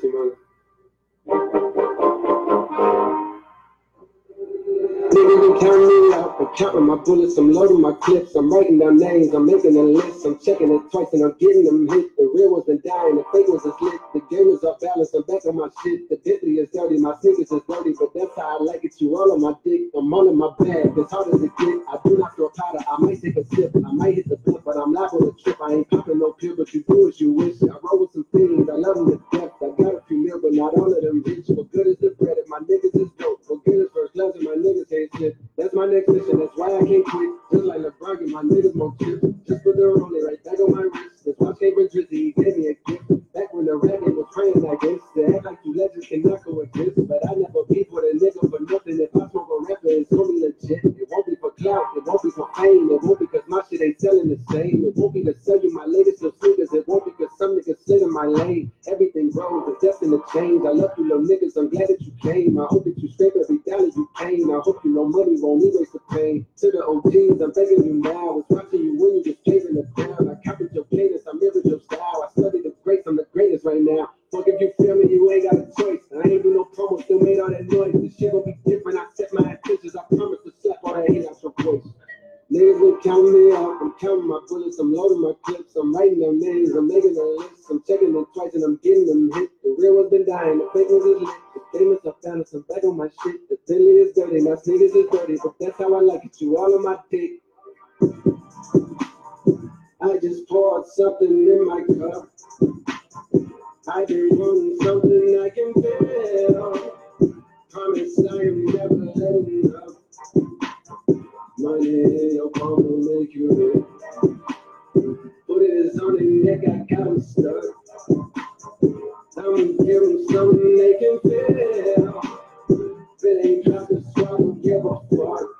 two counting my bullets. I'm loading my clips. I'm writing down names. I'm making a list. I'm checking it twice and I'm getting them hit. The real ones been dying. The fake ones is lit. The game is off balance. I'm back on my shit. The Bentley is dirty. My sneakers is dirty, but that's how I like it. You all on my dick. I'm all in my bag. As hard as it get. I do not throw powder. I might take a sip. I might hit the flip, but I'm not gonna trip. I ain't popping no pill, but you do as you wish. I roll with some things. I love them to death. I got a few mil, but not all of them rich. What good is the bread if my niggas is dope? What good is first class my niggas hate shit? That's my next mission. That's why I can't quit. Just like LeBron, get my niggas more chips. Just put the rolling right back on my wrist. That's why Cambridge Drizzy gave me a gift. Back when the racket was praying, I guess. To act like you legends cannot coexist. But I never be for the nigga for nothing. If I smoke a rapper, it's only legit. It won't be for clout. It won't be for fame. It won't be because my shit ain't selling the same. It won't be to sell you my latest little sneakers. It won't be because some niggas sit in my lane. Everything grows. It's destined to change. I love you, little niggas. I'm glad that you came. I hope that you scrape every dollar you came. I hope you know money won't erase the pain. To the OGs, I'm begging you now. I was watching you when you just chasing the crowd. I copied your cadence. I mirrored your style. I studied the greats. I'm the greatest right now. Fuck if you feel me, you ain't got a choice. I ain't do no promo, still made all that noise. This shit gon' be different. I set my intentions. I promise to slap all that hate out your voice. Niggas been counting me out. I'm counting my bullets. I'm loading my clips. I'm writing their names. I'm making a list. I'm checking them twice and I'm getting them hit. The real ones been dying. The fake ones lit. The famous are balance. I'm back on my shit. The Bentley is dirty. My sneakers is dirty. But that's how I like it. You all on my dick. I just poured something in my cup. I been wanting something I can feel. Promise I am never letting up. Money in your palm will make you rich. Put it on the neck, I got stuck. I'm give something they can. If it ain't drop the swap, give a fuck.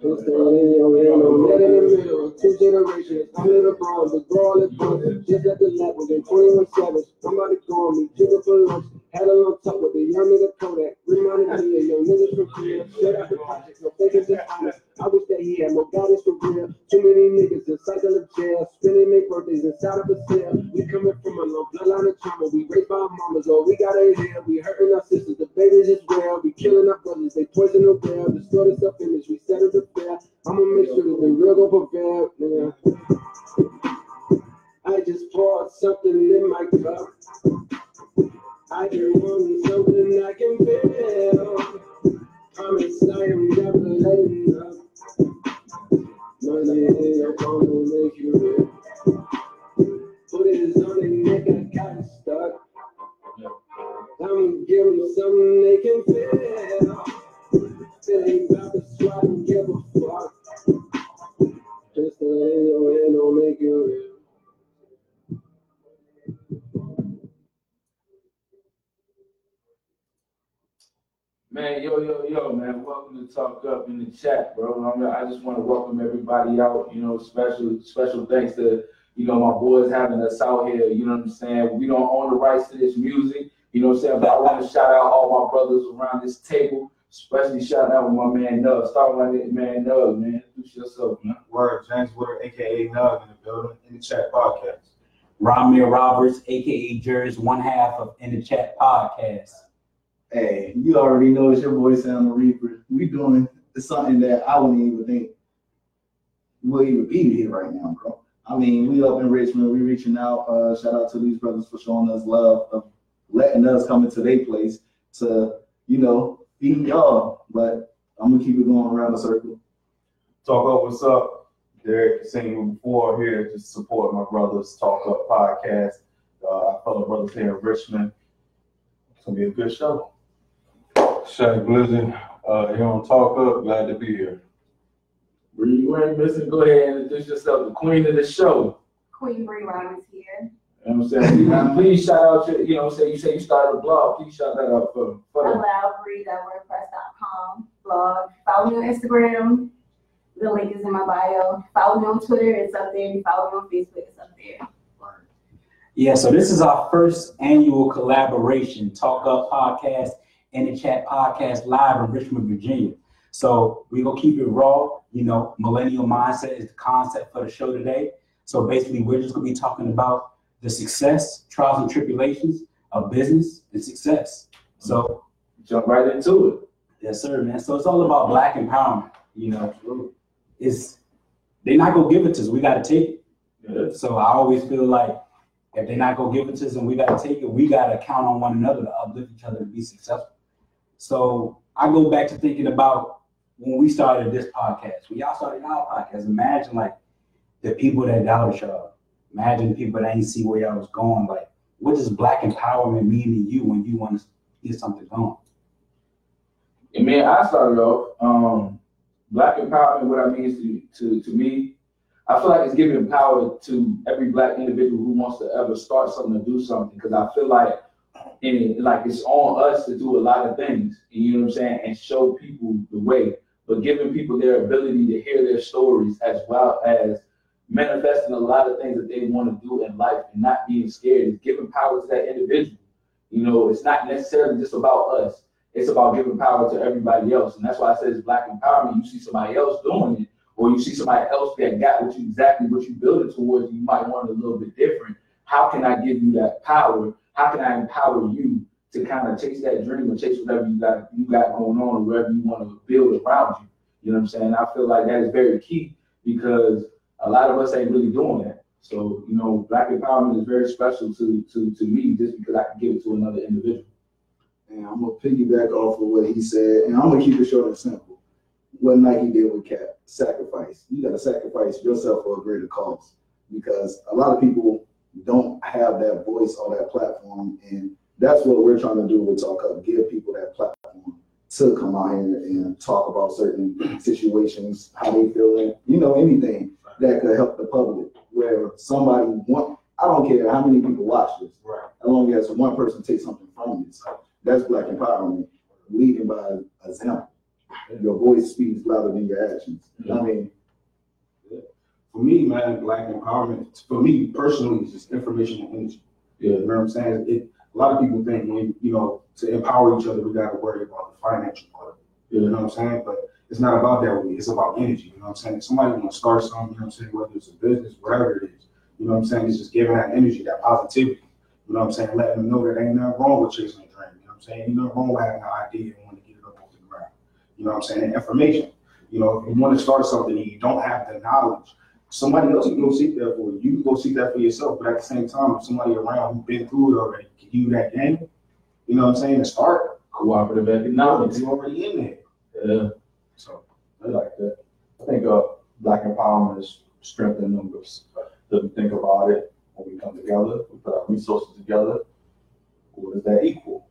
Don't in your head, no net in the middle. Two generations, I'm little bros, the girl is buzzing. Just at the level, then 21 Savage. Somebody call me, jiggle for lunch. Had a little talk with the young nigga Kodak. Reminded me of young niggas from here. Straight out the projects, no fakers and honest. I wish that he had more guidance for real. Too many niggas in cycle of jail. Spending their birthdays inside of a cell. We coming from a low bloodline of trauma. We raised by our mamas, oh, we got a hair. We hurting our sisters, the babies as well. We killing our brothers, they poison the well. Distort us up image, we set it to fair. I'ma make sure that the real go prevail. Yeah. I just poured something in my cup. I just want something I can feel. Promise I am never letting up. Money make you rich. Put it on neck, I got stuck. I'm something they can feel. Give a fuck. Just a little and don't make real. Man, yo, yo, yo, man, welcome to Talk Up in the chat, bro. I'm, I just want to welcome everybody out, you know, special, special thanks to, you know, my boys having us out here, you know what I'm saying? We don't own the rights to this music, you know what I'm saying? But I want to shout out all my brothers around this table, especially shout out my man Nug. Start with my man Nug, man. Introduce yourself, man. Word, James Word, aka Nug in the building, in the chat podcast. Ramir Roberts, aka Jers, one half of In the Chat podcast. Hey, you already know it's your boy Sam the Reaper. We doing something that I wouldn't even think we'll even be here right now, bro. I mean, we up in Richmond, we reaching out. Uh, shout out to these brothers for showing us love, of letting us come into their place to, you know, feed y'all. But I'm gonna keep it going around the circle. Talk Up, what's up? Derek seen you before here just support my brothers Talk Up podcast. Uh, fellow brothers here in Richmond. It's gonna be a good show. Shaq Blizzard, uh, here on Talk Up, glad to be here. Bree, you ain't missing. Go ahead and introduce yourself, the queen of the show. Queen Bree Rhymes here. You know what I'm saying? And please shout out your, you know what I'm saying? You say you started a blog. Please shout that out for, for them. AllowBree.wordpress.com blog. Follow me on Instagram. The link is in my bio. Follow me on Twitter. It's up there. Follow me on Facebook. It's up there. Yeah, so this is our first annual collaboration, Talk Up Podcast and the Chat Podcast live in Richmond, Virginia. So we're gonna keep it raw. You know, millennial mindset is the concept for the show today. So basically, we're just gonna be talking about the success, trials, and tribulations of business and success. So Jump right into it. Yes, sir, man. So it's all about black empowerment. You know, it's they're not gonna give it to us. We gotta take it. Yeah. So I always feel like if they're not gonna give it to us and we gotta take it, we gotta count on one another to uplift each other to be successful. So I go back to thinking about when we started this podcast. When y'all started our podcast, imagine like the people that doubted y'all. Imagine people that ain't see where y'all was going. Like, what does black empowerment mean to you when you want to get something going? And man, I started off, um, black empowerment, what I mean to, to, to me, I feel like it's giving power to every black individual who wants to ever start something or do something. Cause I feel like, and like it's on us to do a lot of things, you know what I'm saying, and show people the way, but giving people their ability to hear their stories as well as manifesting a lot of things that they want to do in life and not being scared. It's giving power to that individual. You know, it's not necessarily just about us it's about giving power to everybody else. And that's why I said it's black empowerment. You see somebody else doing it, or you see somebody else that got what you exactly what you building towards, you might want it a little bit different. How can I give you that power? How can I empower you to kind of chase that dream or chase whatever you got you got going on or whatever you want to build around you? You know what I'm saying? I feel like that is very key because a lot of us ain't really doing that. So, you know, black empowerment is very special to to to me just because I can give it to another individual. And I'm gonna piggyback off of what he said, and I'm gonna keep it short and simple. What Nike did with Kap, sacrifice. You gotta sacrifice yourself for a greater cause because a lot of people don't have that voice or that platform, and that's what we're trying to do with Talk Up, give people that platform to come out here and talk about certain situations, how they feeling, you know, anything that could help the public. Where somebody want, I don't care how many people watch this, Right. as long as one person takes something from this. That's black empowerment, leading by example. Your voice speaks louder than your actions. I mean, for me, man, black empowerment, for me personally, is just information and energy. Yeah. You know what I'm saying? It, a lot of people think when, you know, to empower each other, we gotta worry about the financial part. You know what I'm saying? But it's not about that me. It's about energy. You know what I'm saying? If somebody wanna start something, you know what I'm saying, whether it's a business, whatever it is, you know what I'm saying? It's just giving that energy, that positivity. You know what I'm saying? Letting them know that ain't nothing wrong with chasing a dream. You know what I'm saying? Ain't nothing wrong with having an idea and wanting to get it up off the ground. You know what I'm saying? And information. You know, if you want to start something and you don't have the knowledge, somebody else you can go seek that for you. You can go seek that for yourself. But at the same time, if somebody around who's been through it already can give you that game, you know what I'm saying, to start, Cooperative economics. you're already in there. Yeah. So I like that. I think uh, black empowerment is strength in numbers. If you think about it, when we come together, we put our resources together, what does that equal?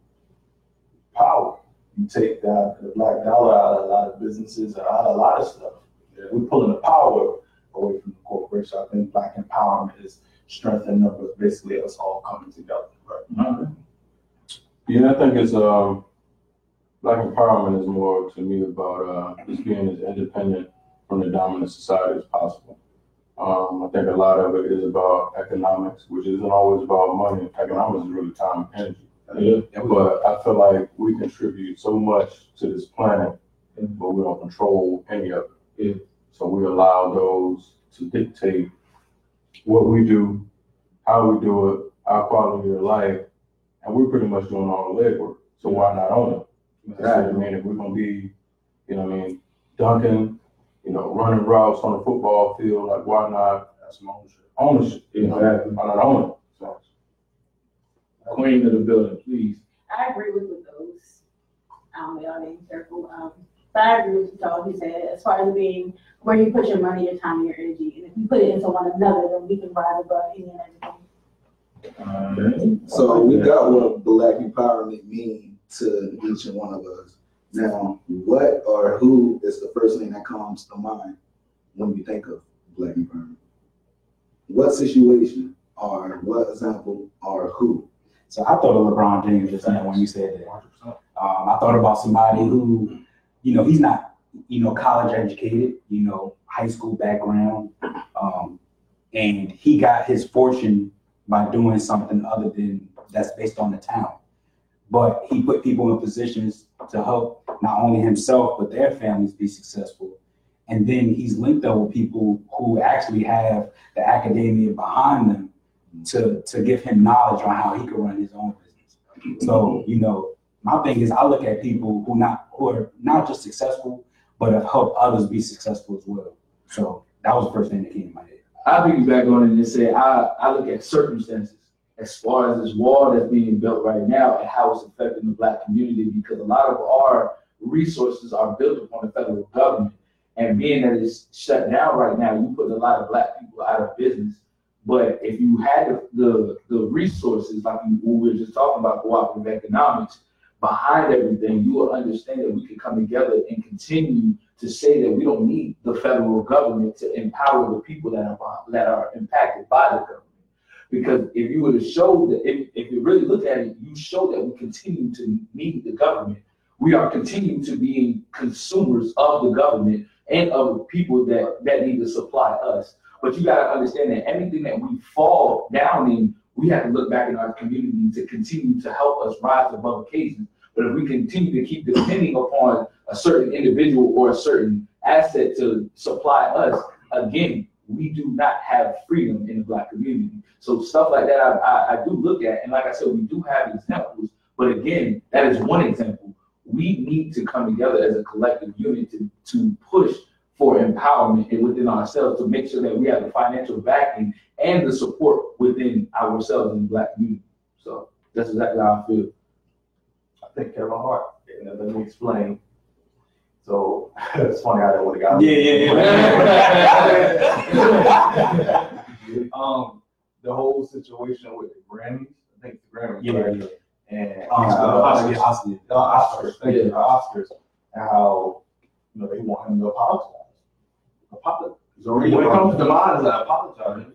Power. You take that the black dollar out of a lot of businesses, out of a lot of stuff. We're pulling the power away from the corporation. I think black empowerment is strength in numbers, basically us all coming together. Right? Yeah, I think it's, um, black empowerment is more to me about, uh, just being as independent from the dominant society as possible. Um, I think a lot of it is about economics, which isn't always about money. Economics is really time and energy. Yeah. But I feel like we contribute so much to this planet, but we don't control any of it. Yeah. So we allow those to dictate what we do, how we do it, our quality of life, and we're pretty much doing all the legwork. So why not own it? So, I mean, if we're gonna be, you know, what I mean, dunking, you know, running routes on the football field, like why not that's my ownership. ownership? You know, Exactly. why not own it? So, Queen of the building, please. I agree with, with those. Um, y'all being careful. Um, but I agree with all you said as far as being where you put your money, your time, your energy. And if you put it into one another, then we can rise above any and everything. so we got what black empowerment means to each and one of us. Now, what or who is the first thing that comes to mind when you think of black empowerment? What situation or what example or who? So I thought of LeBron James just now when you said that. Um, I thought about somebody who, you know, he's not, you know, college educated, you know, high school background. Um, and he got his fortune by doing something other than that's based on the talent. But he put people in positions to help not only himself, but their families be successful. And then he's linked up with people who actually have the academia behind them to, to give him knowledge on how he could run his own business. So, you know, my thing is I look at people who not who are not just successful, but have helped others be successful as well. So that was the first thing that came to my head. I'll piggyback on it and say I, I look at circumstances as far as this wall that's being built right now and how it's affecting the black community because a lot of our resources are built upon the federal government. And being that it's shut down right now, you put a lot of black people out of business. But if you had the, the, the resources, like we we were just talking about cooperative economics, behind everything, you will understand that we can come together and continue to say that we don't need the federal government to empower the people that are that are impacted by the government. Because if you were to show that, if, if you really look at it, you show that we continue to need the government. We are continuing to be consumers of the government and of people that, that need to supply us. But you gotta understand that everything that we fall down in, we have to look back in our community to continue to help us rise above occasions. But if we continue to keep depending upon a certain individual or a certain asset to supply us, again, we do not have freedom in the black community. So stuff like that, I, I, I do look at, and like I said, we do have examples. But again, that is one example. We need to come together as a collective unit to, to push for empowerment and within ourselves to make sure that we have the financial backing and the support within ourselves in the black community. So that's exactly how I feel. I think Kevin Hart, and let me explain. So it's funny how that would have got. yeah, yeah, yeah. Um, the whole situation with the Grammys, I think the Grammys, Yeah, right? yeah. And. Um, uh, Oscar, Oscar. the Oscars, thank you, the Oscars, and how, you know, they want him to apologize. Apologize. He's already When it comes to mine, I apologize.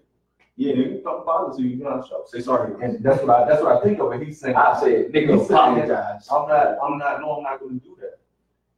Yeah, you can talk about it, so you can on the show. Say sorry. And that's what I, that's what I think of it. He's saying, I said, nigga, He's saying- apologize. I'm not, I'm not, no, I'm not gonna do that.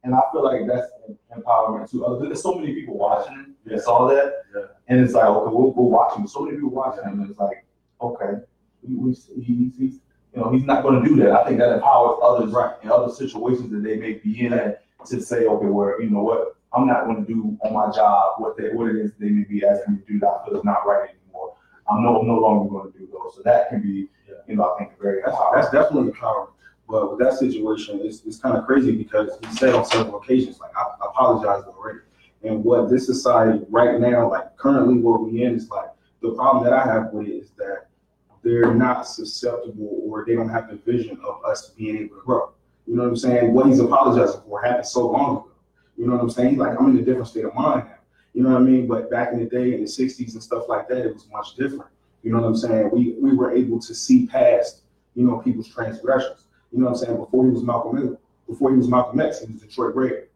And I feel like that's empowerment to others. There's so many people watching him, and saw that. Yeah. And it's like, okay, we're, we're watching, so many people watching him, and it's like, okay, we, we, he's, he's, you know, he's not gonna do that. I think that empowers others, right, in other situations that they may be in, to say, okay, well, you know what, I'm not gonna do on my job what they, what it is they may be asking me to do that I feel is not right anymore. I'm no, no longer gonna do those. So that can be, you know, I think very That's, that's definitely empowering. But with that situation, it's, it's kind of crazy because he said on several occasions, like, I I apologize already. And what this society right now, like currently what we in is like, the problem that I have with it is that they're not susceptible or they don't have the vision of us being able to grow. You know what I'm saying? What he's apologizing for happened so long ago. You know what I'm saying? Like, I'm in a different state of mind now. You know what I mean? But back in the day, in the '60s and stuff like that, it was much different. You know what I'm saying? We we were able to see past, you know, people's transgressions. You know what I'm saying? Before he was Malcolm X, before he was Malcolm X, he was Detroit Red.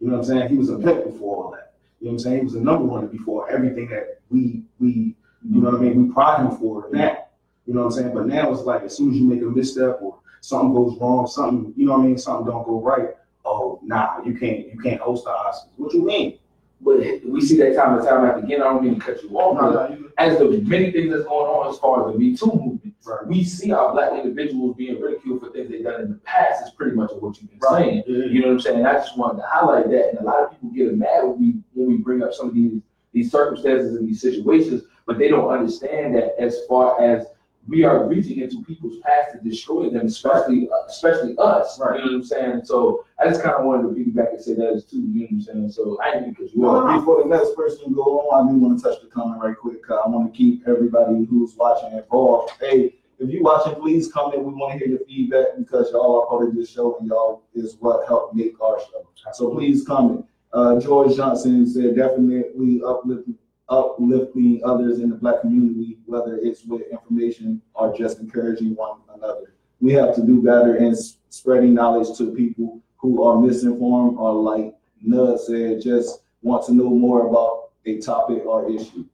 You know what I'm saying? He was a pimp before all that. You know what I'm saying? He was a number one before everything that we we you know what I mean? We pride him for now. You know what I'm saying? But now it's like as soon as you make a misstep or something goes wrong, something you know what I mean, something don't go right. Oh, nah, you can't you can't host the Oscars. What you mean? But we see that time and time after again. I don't mean to cut you off, No, no, as the many things that's going on as far as the Me Too movement, Right. we see our black individuals being ridiculed for things they've done in the past. Is pretty much what you've been Right. saying. Yeah. You know what I'm saying? I just wanted to highlight that, and a lot of people get mad when we when we bring up some of these these circumstances and these situations, but they don't understand that as far as we are reaching into people's past to destroy them, especially uh, especially us. Right. You know what I'm saying? So I just kind of wanted to piggyback and say that as too. You know what I'm saying? So I didn't because you Well, before the next person go on, I do want to touch the comment right quick. I want to keep everybody who's watching involved. Hey, if you're watching, please comment. We want to hear your feedback because y'all are part of this show and y'all is what helped make our show. So please comment. Uh, George Johnson said definitely uplifting, uplifting others in the black community, whether it's with information or just encouraging one another. We have to do better in spreading knowledge to people who are misinformed or like Nug said, just want to know more about a topic or issue.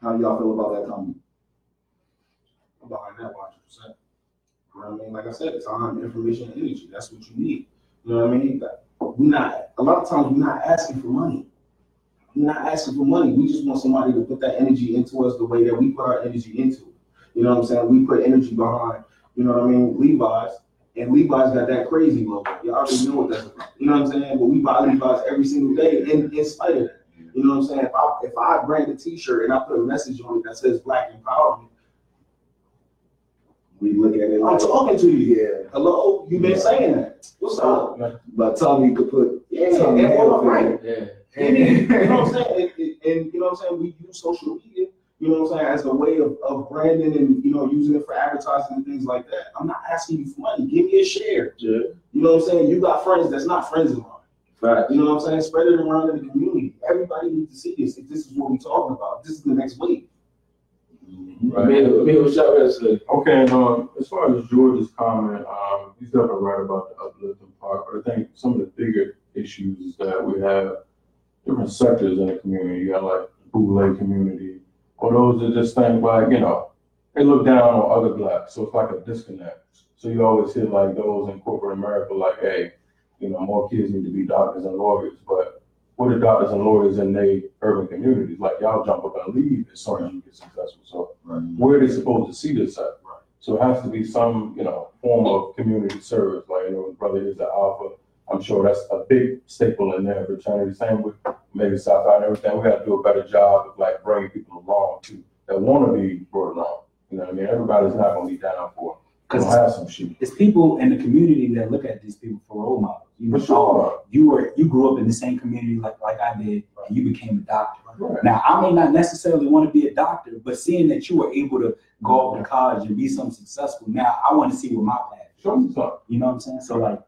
How y'all feel about that comment? I'm behind that one hundred percent. You know what I mean? Like I said, it's time, information, energy. That's what you need. You know what I mean? That- We not a lot of times we're not asking for money. We're not asking for money. We just want somebody to put that energy into us the way that we put our energy into it. You know what I'm saying? We put energy behind, you know what I mean, Levi's. And Levi's got that crazy logo. You already know what that's about. You know what I'm saying? But we buy Levi's every single day in, in spite of that. You know what I'm saying? If I if I brand a t-shirt and I put a message on it that says black empowerment, We look at it I'm like, talking to you. yeah, Hello, you been saying that. What's up? but Tommy could put Yeah, Tommy and all Hill right. Yeah. And, you know what I'm saying? And, and- and you know what I'm saying? We use social media, you know what I'm saying, as a way of, of branding and, you know, using it for advertising and things like that. I'm not asking you for money. Give me a share. Yeah. You know what I'm saying? You got friends that's not friends of mine. Right. You know what I'm saying? Spread it around in the community. Everybody needs to see this. If this is what we're talking about, this is the next wave. I mean, I mean, what's your say? Okay, and um, as far as George's comment, um, he's definitely right about the uplifting part, but I think some of the bigger issues is that we have different sectors in the community. You got like the bootleg community, or those that just think like, you know, they look down on other blacks, so it's like a disconnect. So you always hear like those in corporate America, like, hey, you know, more kids need to be doctors and lawyers, but what are doctors and lawyers in their urban communities? Like y'all jump up and leave as soon as you get successful. So where are they supposed to see this at? So it has to be some, you know, form of community service, like, you know, brother is the alpha. I'm sure that's a big staple in their fraternity. Same with maybe South Side and everything. We got to do a better job of like bringing people along too that want to be brought along. You know what I mean? Everybody's not going to be down for. Because have some shit. it's people in the community that look at these people for role models. You know, For sure. you were you grew up in the same community like like I did, and you became a doctor. Right. Now, I may not necessarily want to be a doctor, but seeing that you were able to go off to college and be something successful, now I want to see what my path. is. Show. You know what I'm saying? So like,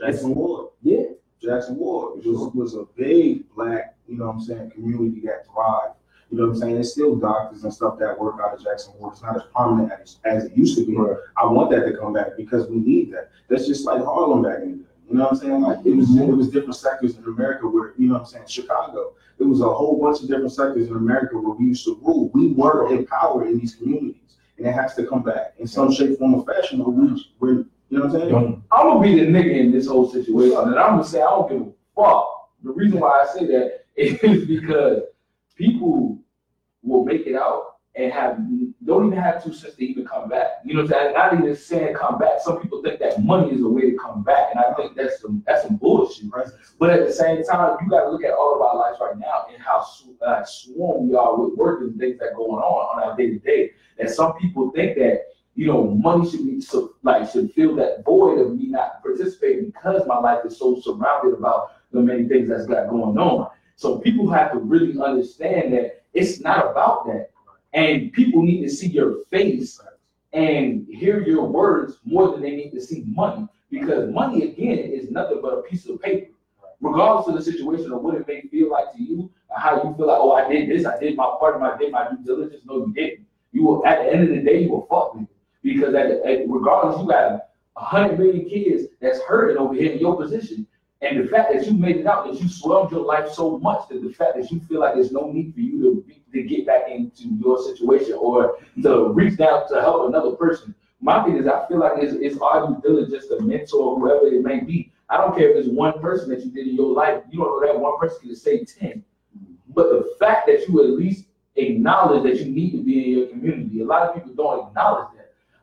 Jackson Ward. yeah, Jackson Ward was, was a big black, you know what I'm saying, community that thrived. You know what I'm saying? There's still doctors and stuff that work out of Jackson Ward. It's not as prominent as, as it used to be. Right. I want that to come back because we need that. That's just like Harlem back in the day. You know what I'm saying? Like it was mm-hmm. it was different sectors in America where, you know what I'm saying, Chicago. It was a whole bunch of different sectors in America where we used to rule. We were empowered in these communities. And it has to come back in some shape, form, or fashion, or we, we're, you know what I'm saying? Don't- I'm gonna be the nigga in this whole situation, and I'm gonna say I don't give a fuck. The reason why I say that is because people will make it out and have don't even have two cents to even come back. You know what I'm saying? Not even saying come back. Some people think that money is a way to come back, and I think that's some that's some bullshit. right? But at the same time, you got to look at all of our lives right now and how uh, swarm we are with work and things that going on on our day to day. And some people think that you know money should be so like should fill that void of me not participating because my life is so surrounded about the many things that's got going on. So people have to really understand that it's not about that, and people need to see your face and hear your words more than they need to see money because money again is nothing but a piece of paper regardless of the situation or what it may feel like to you, or how you feel like, oh, I did this, I did my part my did my due diligence. No, you didn't. You will at the end of the day, you will fuck me because at, at regardless, you got a hundred million kids that's hurting over here in your position. And the fact that you made it out, that you swelled your life so much that the fact that you feel like there's no need for you to, to get back into your situation or to reach down to help another person. My thing is, I feel like it's, it's our due diligence to mentor whoever it may be. I don't care if it's one person that you did in your life. You don't know that one person can say 10. But the fact that you at least acknowledge that you need to be in your community, a lot of people don't acknowledge that.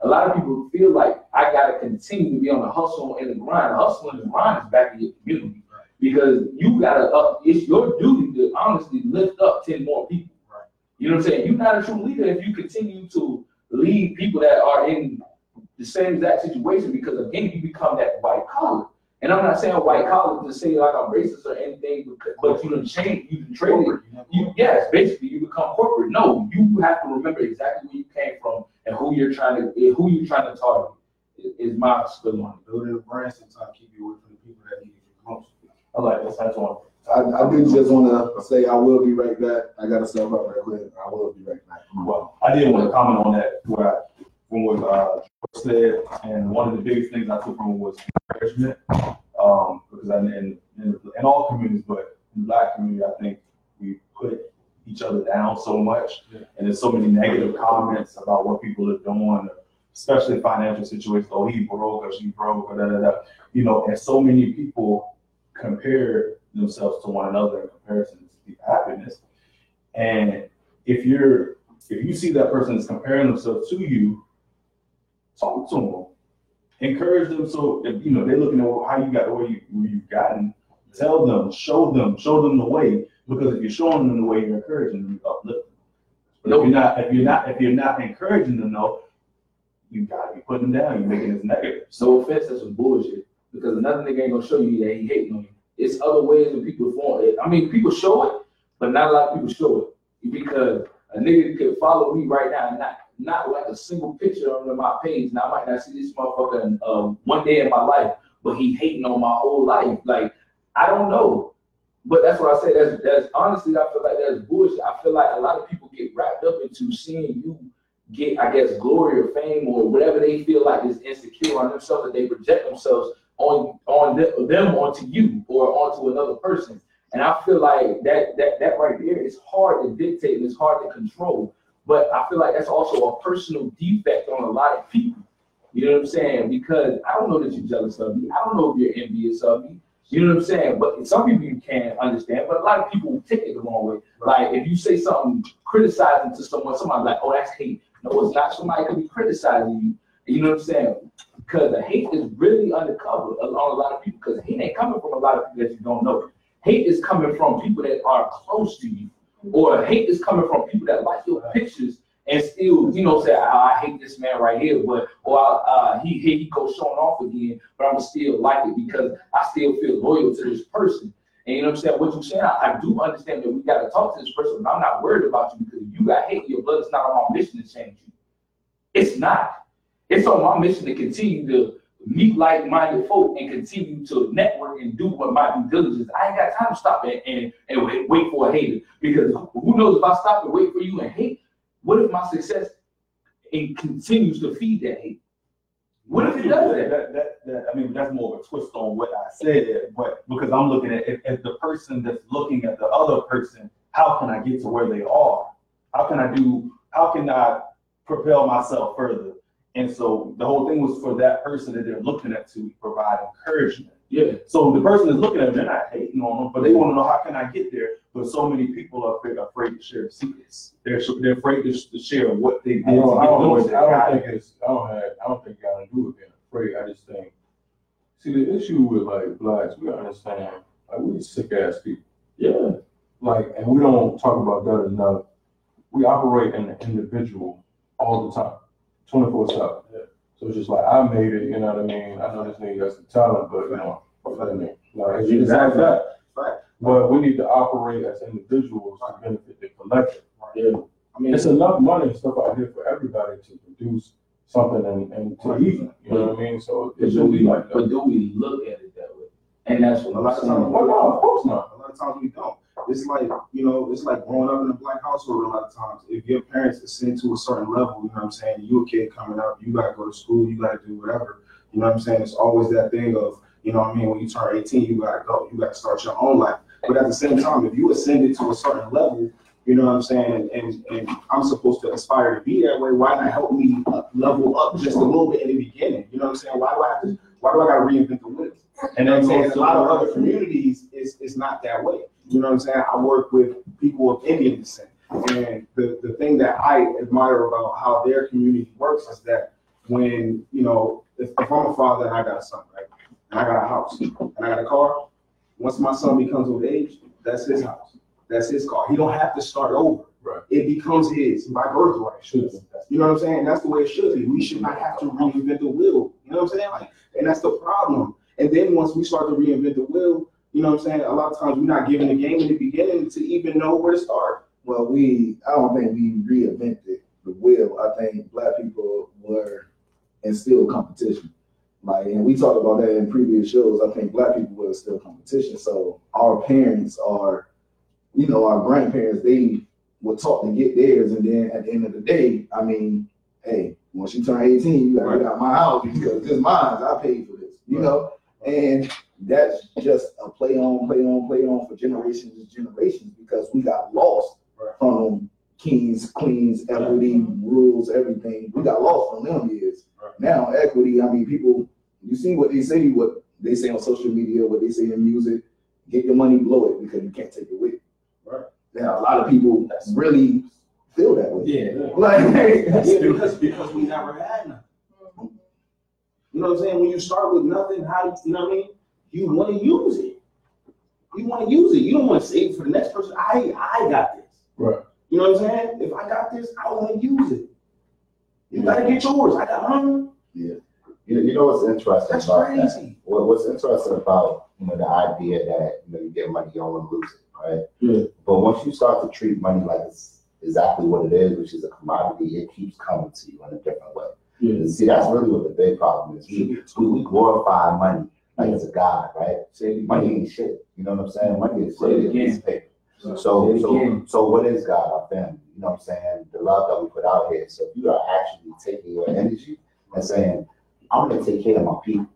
A lot of people feel like I gotta continue to be on the hustle and the grind. The hustle and the grind is back in your community. Because you gotta up, it's your duty to honestly lift up 10 more people. You know what I'm saying? You're not a true leader if you continue to lead people that are in the same exact situation because again, you become that white collar. And I'm not saying white collar to say like I'm racist or anything, but you done change, you done trade it. You, yes, basically you become corporate. No, you have to remember exactly where you came from and who you're trying to, who you're trying to target. Is, is my spin on it. Building a brand sometimes keep you away from the people that need it the most. I like this. That's one. I, I do just wanna say I will be right back. I gotta step up right quick. I will be right back. Well, I did want to comment on that, where I, from what, uh, said, and one of the biggest things I took from it was encouragement. Um, because I, in, in, in all communities, but in the black community, I think we put each other down so much. And there's so many negative comments about what people are doing, especially financial situations, oh, he broke or she broke or da, da, da. You know, and so many people compare themselves to one another in comparison to happiness. And if you're, if you see that person is comparing themselves to you, talk to them. Encourage them so if you know they're looking at how you got where you where you've gotten, tell them, show them, show them the way. Because if you're showing them the way, you're encouraging them, you uplift them. But if you're not, if you're not, if you're not encouraging them, though, you gotta be putting them down, you're making this negative. No offense, that's some bullshit. Because another nigga ain't gonna show you that he hating on you. It's other ways that people form it. I mean, people show it, but not a lot of people show it. Because a nigga could follow me right now and not not like a single picture on my page. Now I might not see this motherfucker in, um, one day in my life, but he hating on my whole life. Like I don't know. But that's what I say. That's that's honestly, I feel like that's bullshit. I feel like a lot of people get wrapped up into seeing you get, I guess, glory or fame or whatever they feel like is insecure on themselves that they project themselves on on them, them onto you or onto another person. And I feel like that that that right there is hard to dictate and it's hard to control. But I feel like that's also a personal defect on a lot of people. You know what I'm saying? Because I don't know that you're jealous of me. I don't know if you're envious of me. You know what I'm saying? But some people you can't understand, but a lot of people take it the wrong way. Like if you say something criticizing to someone, somebody's like, oh, that's hate. No, it's not. Somebody could be criticizing you. You know what I'm saying? Because the hate is really undercover on a lot of people. Because hate ain't coming from a lot of people that you don't know. Hate is coming from people that are close to you, or hate is coming from people that like your pictures and still, you know, say, oh, I hate this man right here, but or uh, he he goes showing off again, but I'm still like it because I still feel loyal to this person. And you know what I'm saying? What you saying? I, I do understand that we got to talk to this person, but I'm not worried about you because you got hate. Your blood is not on my mission to change you. It's not. It's on my mission to continue to meet like-minded folk and continue to network and do what my due diligence. I ain't got time to stop and, and, and wait, wait for a hater because who knows if I stop and wait for you and hate, what if my success it continues to feed that hate? What if it does that? That, that, that, I mean, that's more of a twist on what I said, but because I'm looking at, if, if the person that's looking at the other person, how can I get to where they are? How can I do, how can I propel myself further? And so the whole thing was for that person that they're looking at to provide encouragement. Yeah, So the person is looking at them, they're not hating on them, but they want to know how can I get there? But so many people are afraid, to share secrets. They're they're afraid to, to share what they did I don't, I don't, I don't think it's, I don't have, I don't think you got to do with being afraid, I just think, see, the issue with like blacks, we understand, like, we sick ass people. yeah. Like, and we don't talk about that enough. We operate in the individual all the time, twenty-four seven. So it's just like, I made it, you know what I mean? I know this nigga got some talent, but you know, what I mean, like, just like that. Fact. But we need to operate as individuals to benefit the collective. Yeah. I mean, It's enough money and stuff out here for everybody to produce something and, and to eat, you know what I mean? So it should we, be like but do we look at it that way? And that's what A I'm lot of times- Well, no, of course not. a lot of times we don't. It's like, you know, it's like growing up in a black household a lot of times. If your parents ascend to a certain level, you know what I'm saying, you a kid coming up, you gotta go to school, you gotta do whatever. You know what I'm saying? It's always that thing of, you know what I mean, when you turn 18, you gotta go, you gotta start your own life. But at the same time, if you ascended to a certain level, you know what I'm saying, and, and I'm supposed to aspire to be that way, why not help me level up just a little bit in the beginning? You know what I'm saying? Why do I have to, why do I gotta reinvent the wheel? And You know what I'm saying? A lot of other communities is, is not that way. You know what I'm saying? I work with people of Indian descent. And the, the thing that I admire about how their community works is that when, you know, if, if I'm a father and I got a son, right? And I got a house and I got a car, once my son becomes of age, that's his house. That's his car. He don't have to start over. Right. It becomes his by birthright. Should be. You know what I'm saying? That's the way it should be. We should not have to reinvent the wheel. You know what I'm saying? Like, and that's the problem. And then once we start to reinvent the wheel, you know what I'm saying? A lot of times we're not given the game in the beginning to even know where to start. Well, we, I don't think we reinvented the wheel. I think black people were instilled competition. Like, and we talked about that in previous shows. I think black people were still competition. So our parents are, you know, our grandparents, they were taught to get theirs. And then at the end of the day, I mean, hey, once you turn 18, you gotta get out my house because this is mine. I paid for this, you know? And that's just a play on, play on, play on for generations and generations because we got lost from kings, queens, equity, rules, everything. We got lost from them years. Now equity, I mean, people, you see what they say, what they say on social media, what they say in music. Get your money, blow it because you can't take it with you. Right. Now a lot of people really feel that way. Yeah. Like, Yeah, because, because we never had nothing. You know what I'm saying? When you start with nothing, how do you know what I mean? You want to use it. You want to use it. You don't want to save it for the next person. I I got this. Right. You know what I'm saying? If I got this, I want to use it. You gotta get yours. I got mine. You, you know what's interesting That's about that? crazy. What, what's interesting about, you know, the idea that, you know, you get money, you don't want to lose it, right? Yeah. But once you start to treat money like it's exactly what it is, which is a commodity, it keeps coming to you in a different way. Yeah. See, that's really what the big problem is. We, we glorify money like it's a god, right? Money ain't shit. You know what I'm saying? Money is Say it really a piece of paper. So, so, so what is God, our family? You know what I'm saying? The love that we put out here. So if you are actually taking your energy and saying, I'm gonna take care of my people,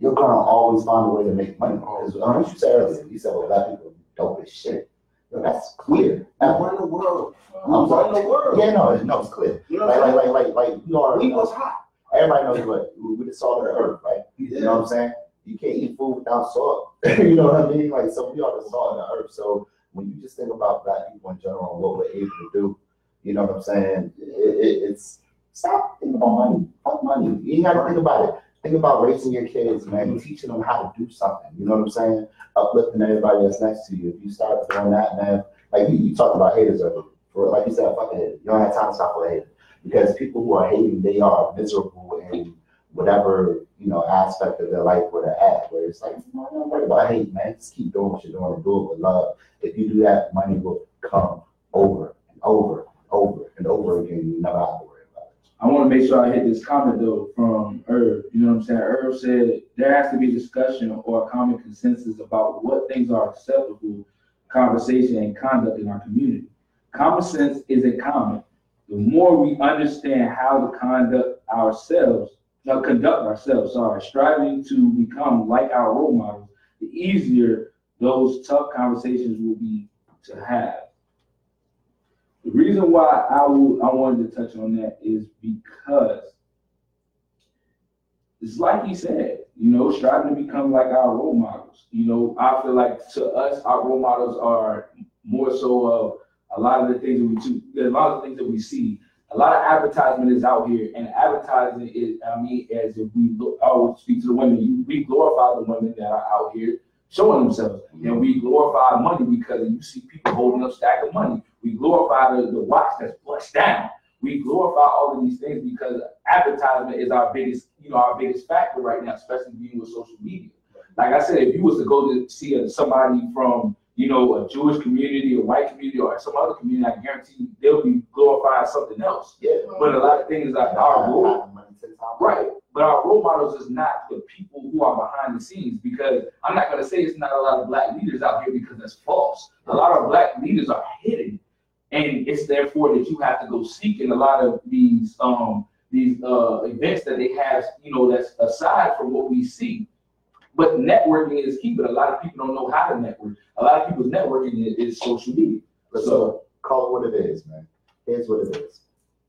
you're gonna always find a way to make money. Oh, because what you said earlier, you said, well, black people dope as shit. Yo, that's clear. Now, run the world. I'm run the world. yeah, no, it's- no, it's clear. You know Like, like, like, like, like, we are. We was hot. Everybody knows what we the salt the earth, right? You know what I'm saying? You can't eat food without salt. you know what I mean? Like, so we are the salt of the earth. So when you just think about black people in general and what we're able to do, you know what I'm saying? It, it, it's stop thinking about money. Fuck money. You ain't got to think about it. Think about raising your kids, man. Teaching them how to do something. You know what I'm saying? Uplifting everybody that's next to you. If you start doing that, man, like you, you talked about haters earlier. Like you said, fuck a. You don't have time to stop for a hater because people who are hating, they are miserable and whatever you know aspect of their life where they're at. Where it's like, no, don't worry about hate, man. Just keep doing what you're doing and do it with love. If you do that, money will come over and over and over and over again. You never have to worry about it. I want to make sure I hit this comment though from Herb. You know what I'm saying? Herb said there has to be discussion or a common consensus about what things are acceptable conversation and conduct in our community. Common sense isn't common. The more we understand how to conduct ourselves, uh, conduct ourselves, sorry, striving to become like our role models, the easier those tough conversations will be to have. The reason why I will, I wanted to touch on that is because it's like he said, you know, striving to become like our role models. You know, I feel like to us, our role models are more so of a lot of the things that we do, a lot of the things that we see. A lot of advertisement is out here, and advertising is, I mean, as if we look, oh, I will speak to the women, we glorify the women that are out here showing themselves, and we glorify money because you see people holding up stack of money. We glorify the, the watch that's flushed down. We glorify all of these things because advertisement is our biggest, you know, our biggest factor right now, especially being with social media. Like I said, if you was to go to see somebody from, you know, a Jewish community, a white community, or some other community, I guarantee you they'll be glorifying something else. Yeah. But a lot of things like our role, Having money takes time. Right, but our role models is not the people who are behind the scenes because I'm not gonna say it's not a lot of black leaders out here because that's false. A lot of black leaders are hidden, and it's therefore that you have to go seek in a lot of these um these uh events that they have, you know, that's aside from what we see. But networking is key, but a lot of people don't know how to network. A lot of people's networking is, is social media. So So call it what it is, man. Here's what it is.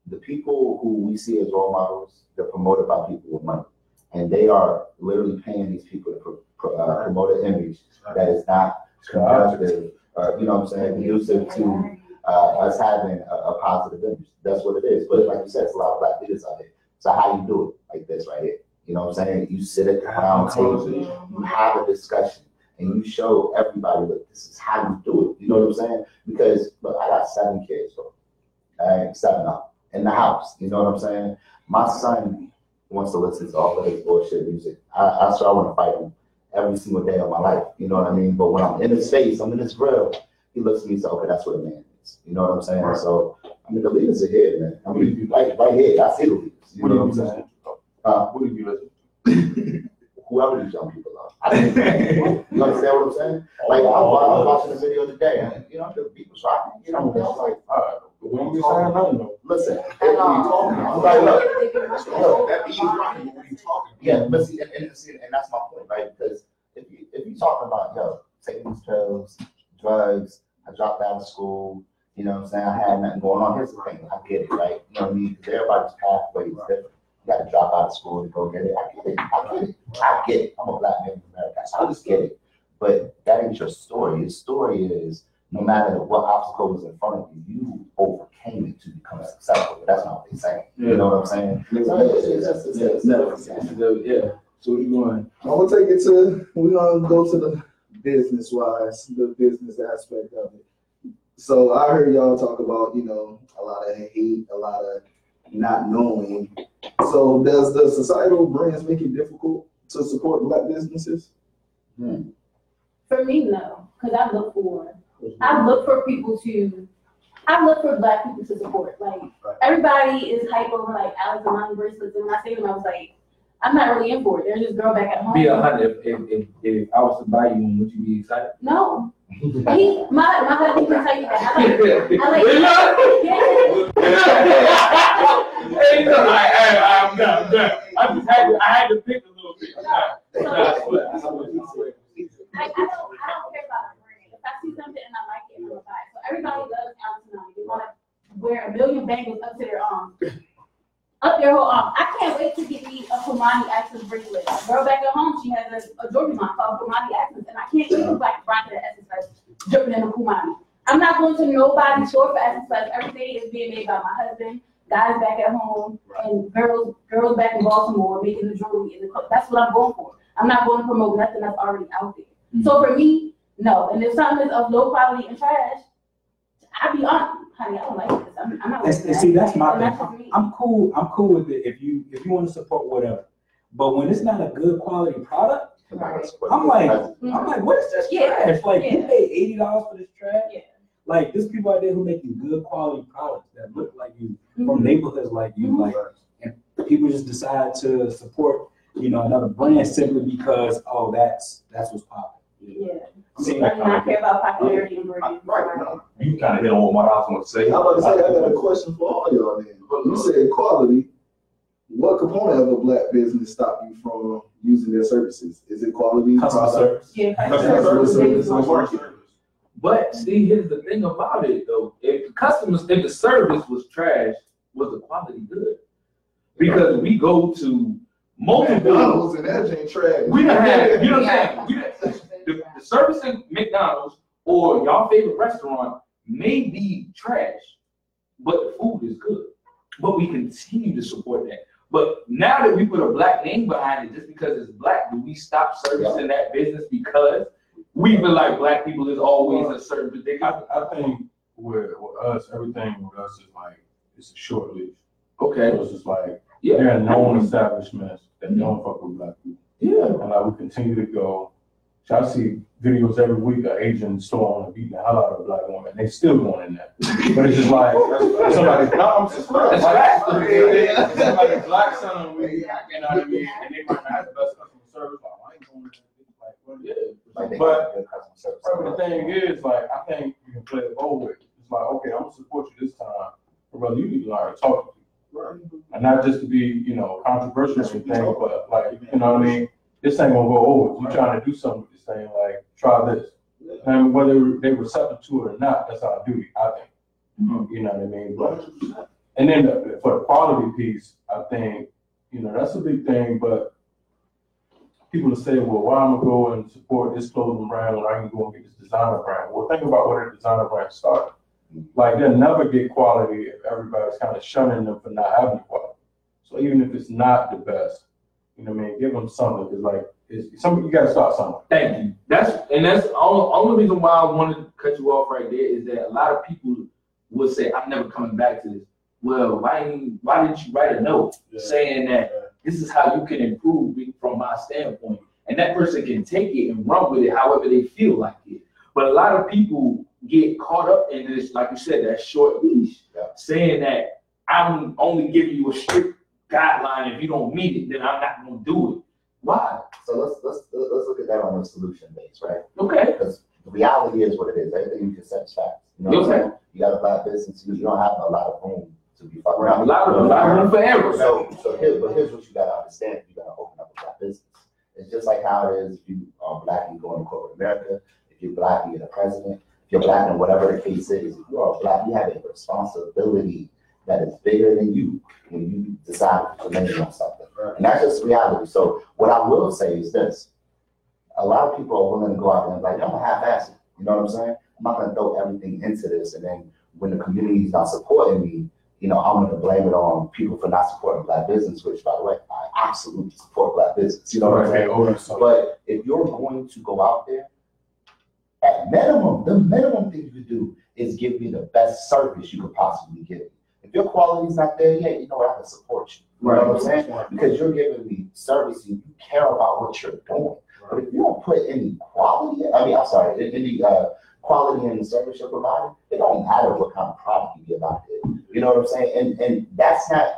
The people who we see as role models, they're promoted by people with money. And they are literally paying these people to pro- pro- uh, promote an image that is not conductive, or, you know what I'm saying, conducive to uh, us having a, a positive image. That's what it is. But like you said, it's a lot of black leaders out here. So how you do it like this right here? You know what I'm saying? You sit at the round table, you have a discussion, and you show everybody that this is how you do it. You know what I'm saying? Because look, I got seven kids, bro. Right, seven them in the house. You know what I'm saying? My son wants to listen to all of his bullshit music. I, I swear I want to fight him every single day of my life. You know what I mean? But when I'm in his face, I'm in his grill. He looks at me and says, "Okay, that's what a man is." You know what I'm saying? Right. So I mean, the leaders are here, man. I mean, right, right here. I see the leaders. You What know what I'm saying? To? Uh, What do you listen whoever these young people are. I think, you understand what I'm saying? Like I was, I was watching a video today, and you know the people was rocking. You know, I was like, Uh, we be saying nothing though. listen, are you talking about? Like, look, Look, that beat is rocking, what you talking about? yeah, but see, and, and, see, and that's my point, right? Because if you if you talking about yo taking these pills, drugs, I dropped out of school, you know what I'm saying? I had nothing going on. Here's the thing, I get it, right? You know what I mean? Because everybody's pathway is different. You got to drop out of school to go get it. I get it. I get it. I get it. I'm a black man in America. So I just get it. But that ain't your story. Your story is no matter what obstacle was in front of you, you overcame it to become successful. But that's not what they're saying. You know what I'm saying? So it's, it's it's, it's, it's, it's, yeah. So what you going? I'm gonna take it to, we're gonna go to the business wise, the business aspect of it. So I heard y'all talk about, you know, a lot of hate, a lot of not knowing. So does the societal brands make it difficult to support black businesses? Hmm. For me, no, because I look for, I look for people to, I look for black people to support. Like, Right. everybody is hype over like Alex and Ani bracelets, and when I say them, I was like, I'm not really in for it. There's this girl back at home. Be a hundred, if, if, if, if I was to buy you one, would you be excited? No. He, my, my husband can tell you that. I like, I like, Hey, no, I, I, I'm not, no. I just had to, I had to pick a little bit. Nah, nah, I swear, I I. I, don't, I don't care about the brand. If I see something and I like it, I'm gonna buy it. So everybody loves Amani. They wanna wear a million bangles up to their arm. Up their whole arm. I can't wait to get me a Kumani Access bracelet. Girl back at home, she has a, a jewelry line called Kumani Access, and I can't to like rock the Essence Fest dripping in a Kumani. I'm not going to nobody's store for Essence Fest. Everything is being made by my husband, guys back at home, and girls, girls back in Baltimore making the jewelry in the club. That's what I'm going for. I'm not going to promote nothing that's already out there. Mm-hmm. So for me, no. And if something is of low quality and trash, I'll be honest, honey, I don't like this. I'm, I'm not. And- see, that's my And thing. that's. I'm cool, I'm cool with it if you, if you wanna support whatever. But when it's not a good quality product, I'm like, I'm mm-hmm. like, what is this Yeah, trash? Like, you yeah. pay eighty dollars for this trash? Yeah. Like, there's people out there who making good quality products that look like you, from neighborhoods like you, like, and people just decide to support, you know, another brand simply because, oh, that's, that's what's popular. Yeah. I mean, I do not care about popularity and brand. Right, no, you kind of hit on what I was going to say. I'm about to say, I got a question for all y'all then. You said quality. What component of a black business stop you from using their services? Is it quality? Customer product? service. Yeah. Customer service, service, service, Market. But see, here's the thing about it though. If the customers, if the service was trash, was the quality good? Because we go to multiple, McDonald's and that ain't trash. we don't have, you know what I'm saying? We don't- The, the service in McDonald's or y'all favorite restaurant may be trash, but the food is good. But we continue to support that. But now that we put a black name behind it, just because it's black, do we stop servicing that business because we feel like black people is always a certain I, predicament? I think with, with us, everything with us is like, it's a short leash. Okay, So it's just like, yeah, they're known establishments that don't fuck with black people. yeah. And like, we continue to go. So I see videos every week of Asian storm and beating the hell out of a black woman. They still going in there. But it's just like, somebody, no, I'm just, like, right. somebody black son of me, you know what I mean? And they might not have the best customer service, like, I ain't going to, like, well, yeah. Like they But- good customer service. But the thing is, like, I think you can play it both ways. It's like, okay, I'm gonna support you this time, but brother, you need to learn to talk to people. And not just to be, you know, controversial or anything, but like, you know what I mean? This ain't gonna go over. You're trying to do something with this thing, like, try this. And whether they receptive to it or not, that's our duty, I think. Mm-hmm. You know what I mean? But, and then the- for the quality piece, I think, you know, that's a big thing, but people will say, well, why am I go and support this clothing brand when I can go and get this designer brand? Well, think about where the designer brand started. Like they'll never get quality if everybody's kind of shunning them for not having quality. So even if it's not the best, you know what I mean, give them something, because like, it's, some, you gotta start somewhere. Thank you. That's and that's the only, only reason why I wanted to cut you off right there is that a lot of people would say, I'm never coming back to this. Well, why why didn't you write a note saying that this is how you can improve from my standpoint? And that person can take it and run with it however they feel like it. But a lot of people get caught up in this, like you said, that short leash, Yeah. saying that I'm only giving you a strict guideline. If you don't meet it, then I'm not gonna do it. Why? So let's, let's, let's look at that on a solution base, right? Okay. Because the reality is what it is. Everything you can set is facts. You know what I'm Okay. saying? You got a black business, you don't have a lot of room to be A lot of, a lot of room for error. So, so here, but here's what you gotta understand, you gotta open up a black business. It's just like how it is, if you are black, you go in corporate America, if you're black, and you're the president, if you're black, and whatever the case is, if you are black, you have a responsibility that is bigger than you when you decide to make on something. And that's just reality. So what I will say is this, a lot of people are willing to go out there and be like, I'm gonna half-ass it, you know what I'm saying? I'm not gonna throw everything into this, and then when the community's not supporting me, you know, I'm gonna blame it on people for not supporting black business, which by the way, I absolutely support black business, you know what I'm saying? But if you're going to go out there, at minimum, the minimum thing you could do is give me the best service you could possibly give me. If your quality's not there yet, you know what, I can support you. You know what I'm saying? Because you're giving me service and you care about what you're doing. But if you don't put any quality, I mean, I'm sorry, any, uh, quality in the service you're providing, it don't matter what kind of product you give out there. You know what I'm saying? And, and that's not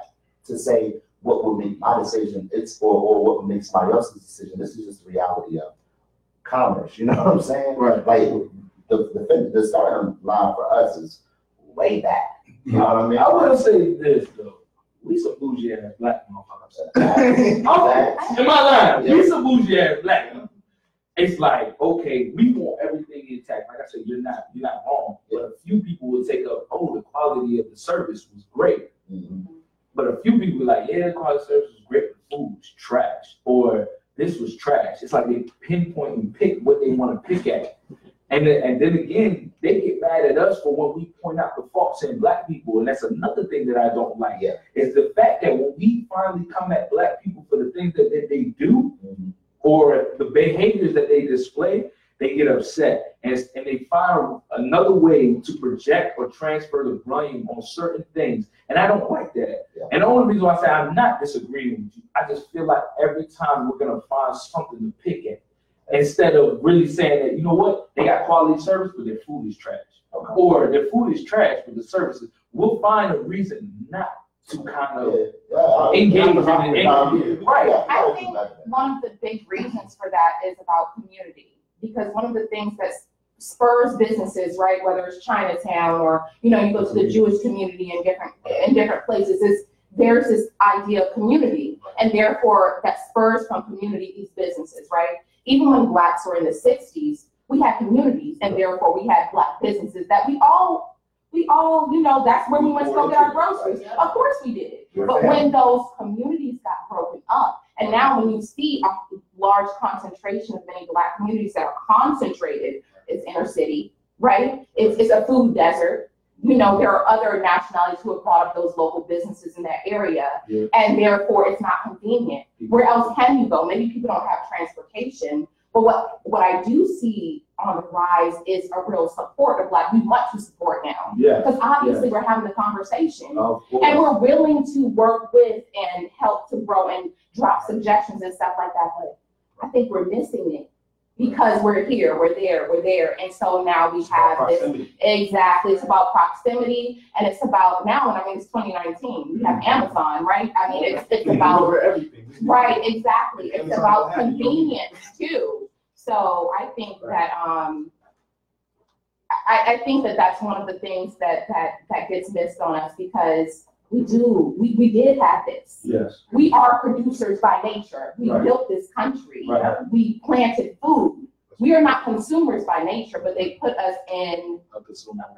to say what will make my decision, it's, or, or what will make somebody else's decision. This is just the reality of commerce, you know what I'm saying? Right. Like, the, the, the starting line for us is way back. You know what I mean? I will say this though, we some bougie ass black motherfuckers. Am I lying? We some bougie ass black. It's like, okay, we want everything intact. Like I said, you're not, you're not wrong. But a few people will take up, oh, the quality of the service was great. Mhm. But a few people like, yeah, the quality of service was great, but the food was trash, or this was trash. It's like they pinpoint and pick what they want to pick at. And then, and then again, they get mad at us for when we point out the faults in black people. And that's another thing that I don't like. Yeah. Is the fact that when we finally come at black people for the things that, that they do Mhm. Or the behaviors that they display, they get upset and, and they find another way to project or transfer the blame on certain things. And I don't like that. Yeah. And the only reason why I say I'm not disagreeing with you, I just feel like every time we're gonna find something to pick at. Instead of really saying that, you know what, they got quality service, but their food is trash. Okay. Or their food is trash, but the services, we'll find a reason not to kind of Yeah, yeah, engage in it. Right. Yeah, I I'm- think one of the big reasons for that is about community. Because one of the things that spurs businesses, right, whether it's Chinatown or, you know, you go to the Jewish community in different, in different places, is there's this idea of community. And therefore, that spurs from community these businesses, right? Even when blacks were in the sixties, we had communities and therefore we had black businesses that we all, we all, you know, that's where we went to go get our groceries. Of course we did. But when those communities got broken up, and now when you see a large concentration of many black communities that are concentrated, it's inner city, right? It's, it's a food desert. You know, there are other nationalities who have brought up those local businesses in that area, Yeah. and therefore it's not convenient. Where else can you go? Maybe people don't have transportation, but what, what I do see on the rise is a real support of like, we want to support now. Yeah. Because obviously we're having the conversation. Of And we're willing to work with and help to grow and drop suggestions and stuff like that, but I think we're missing it. Because we're here, we're there, we're there, and so now we have this, Proximity. exactly, it's about proximity, and it's about, now, and I mean, it's twenty nineteen, we have mm-hmm. Amazon, right? I mean, it's, it's about everything. Right, exactly. It's Amazon about have you. convenience too. So I think that, um, I, I think that that's one of the things that, that, that gets missed on us because we do, we, we did have this. Yes. We are producers by nature. We Right. built this country. Right. We planted food. We are not consumers by nature, but they put us in,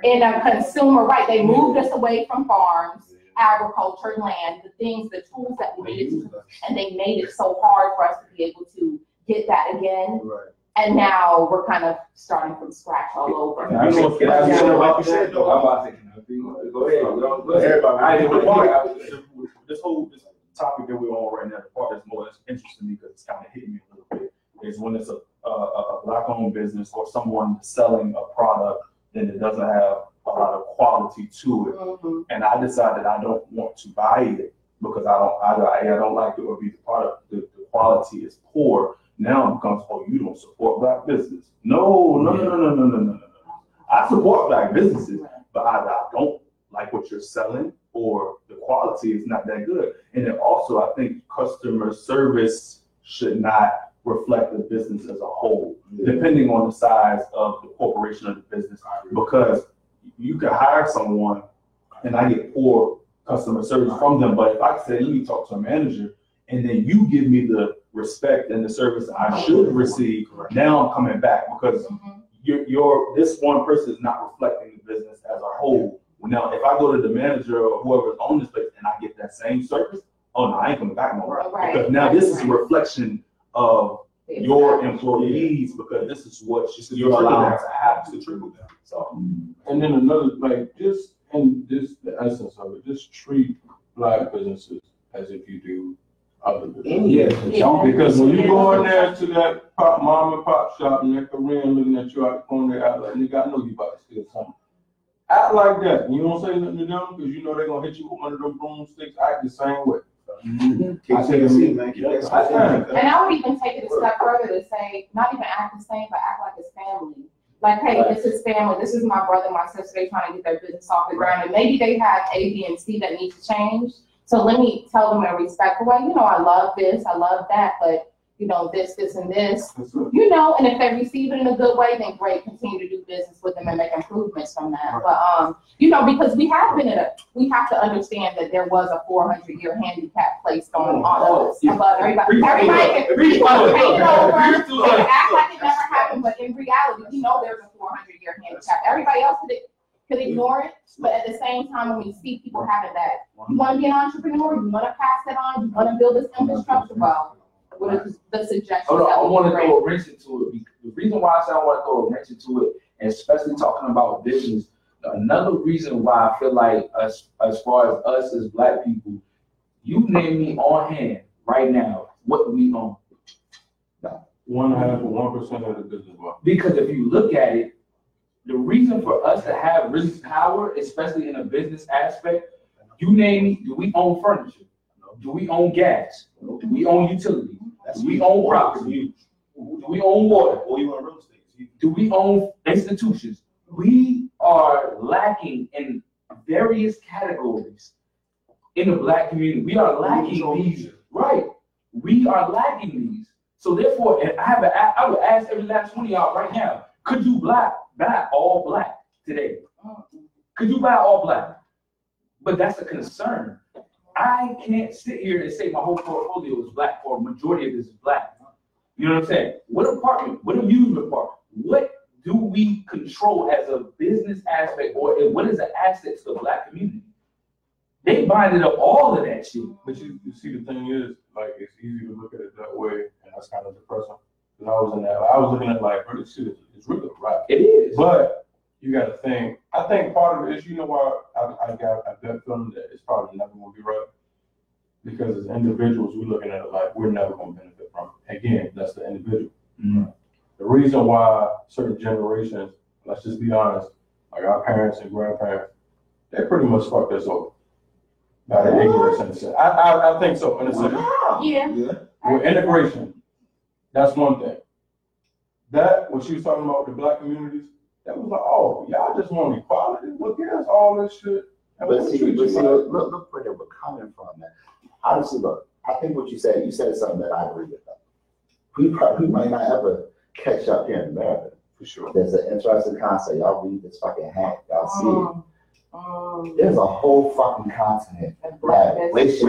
in a consumer, right? They moved us away from farms, agriculture, land, the things, the tools that we needed to and they made it so hard for us to be able to get that again. Right. And now we're kind of starting from scratch all over. Can I say- can I say like you said, though. I'm about to say, can I Go ahead, go go ahead. I didn't want to. this whole this topic that we're on right now, the part that's more that's interesting to me because it's kind of hitting me a little bit, is when it's a, a, a black-owned business or someone selling a product, then it doesn't have a lot of quality to it. Mhm. And I decided I don't want to buy it because I don't, either A, I don't like it, or B, the product, the, the quality is poor. Now it becomes, oh, you don't support black business. No, no, no, no, no, no, no, no, no. I support black businesses, but either I don't like what you're selling or the quality is not that good. And then also, I think customer service should not reflect the business as a whole, depending on the size of the corporation or the business. Because you can hire someone and I get poor customer service from them, but if I say, let me talk to a manager, and then you give me the respect and the service I should receive, now I'm coming back because Mhm. your, your, this one person is not reflecting the business as a whole. Now, if I go to the manager or whoever's on this place and I get that same service, oh no, I ain't coming back no more. Right, Because now this is a reflection of your employees because this is what you're allowed to have to trickle down. So. And then another, like, just, and this, the essence of it, just treat black businesses as if you do other businesses. Yes, don't Because when you go in there to that pop, mom and pop shop and that Korean looking at you out the corner of their eye, like, nigga, I know you about to steal something. Act like that. You don't say nothing to them because you know they're gonna hit you with one of them broomsticks. Act the same way. Mm-hmm. Keep taking a seat, man. Keep Yeah, that I seat. understand. And I would even take it a step further to say, not even act the same, but act like it's family. Like, hey, this is family, this is my brother, my sister, they trying to get their business off the ground, and maybe they have A, B, and C that need to change. So let me tell them in a respectful way, you know, I love this, I love that, but, you know, this, this, and this. You know, and if they receive it in a good way, then great, continue to do business with them and make improvements from that. But, um, you know, because we have been in a, we have to understand that there was a four hundred year handicap placed on, on us. Above everybody, everybody can, it over, and act like it never happened, but in reality, we know there's a four hundred year handicap. Everybody else could, could ignore it, but at the same time, when we see people having that, you wanna be an entrepreneur, you wanna pass that on, you wanna build this infrastructure, well, what is the suggestion? Hold on, that I wanna be great? throw a wrench into it. The reason why I say I wanna throw a wrench into it, and especially talking about business, another reason why I feel like us, as far as us as black people, you name me on hand right now, what we own. One half or one percent of the business. Well, Because if you look at it, the reason for us to have really power, especially in a business aspect, you name me, do we own furniture? Do we own gas? Do we own utilities? Do we own property? Do we own water? Or you want real estate? Do we own institutions? We are lacking in various categories in the black community. We are lacking these, right? We are lacking these. So therefore, I have a, I would ask every last one of y'all right now, could you black, buy all black today? Could you buy all black? But that's a concern. I can't sit here and say my whole portfolio is black or majority of this is black. You know what I'm saying? What apartment, what amusement park, what do we control as a business aspect or what is an asset to the black community? They binded up all of that shit. but you, you see, the thing is, like, it's easy to look at it that way, and that's kind of depressing. Cause I was in that, I was looking at like, this shit is, it's right. It is. But you gotta think, I think part of it is, you know why I, I got, I got feeling that it's probably never gonna be right. Because as individuals, we're looking at it like, we're never gonna benefit from it. Again, that's the individual. Mhm. The reason why certain generations, let's just be honest, like our parents and grandparents, they pretty much fucked us over. By their ignorance in a sense. I, I, I think so, in a sense. Yeah. Yeah. With integration, that's one thing. That, when she was talking about the black communities, that was like, oh, y'all just want equality, well, give us all this shit. and But we'll see, treat but you see, right." look, look look where they were coming from, man. Honestly, look, I think what you said, you said something that I agree with. We probably, might not ever catch up here in America. For sure. There's an interesting concept. Y'all read this fucking hack, y'all see Um, um, it. There's a whole fucking continent that. We're not wishes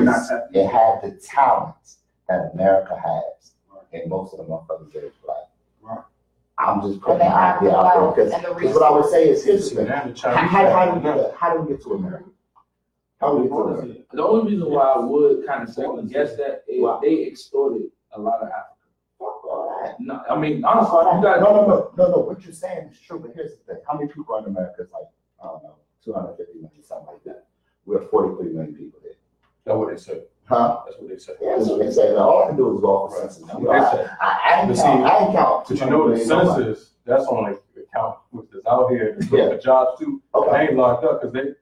it had the talents that America has. And most of the motherfuckers that is black. Right. I'm just And putting they the idea out there, and because what I would say is, here's the thing. And How, how, how do we get, how do we get to America? How do we get to America? The only reason why I would kind of second guess that is Wow. they extorted a lot of Africans. Fuck all that. No, I mean, honestly, you No, got no, no, no, no, what you're saying is true, but here's the thing, how many people are in America, it's like, I don't know, two hundred fifty million, something like that. We're forty-three million people here, That's what they say, huh? that's what they say. Yeah, that's what they say, all I can do is go off the census. You know, I. I, I But ain't see, count, I count. But you know, the 200 million nobody. census, that's only the count with this out here, that's Yeah. for jobs too. Okay. They ain't locked up, cause they,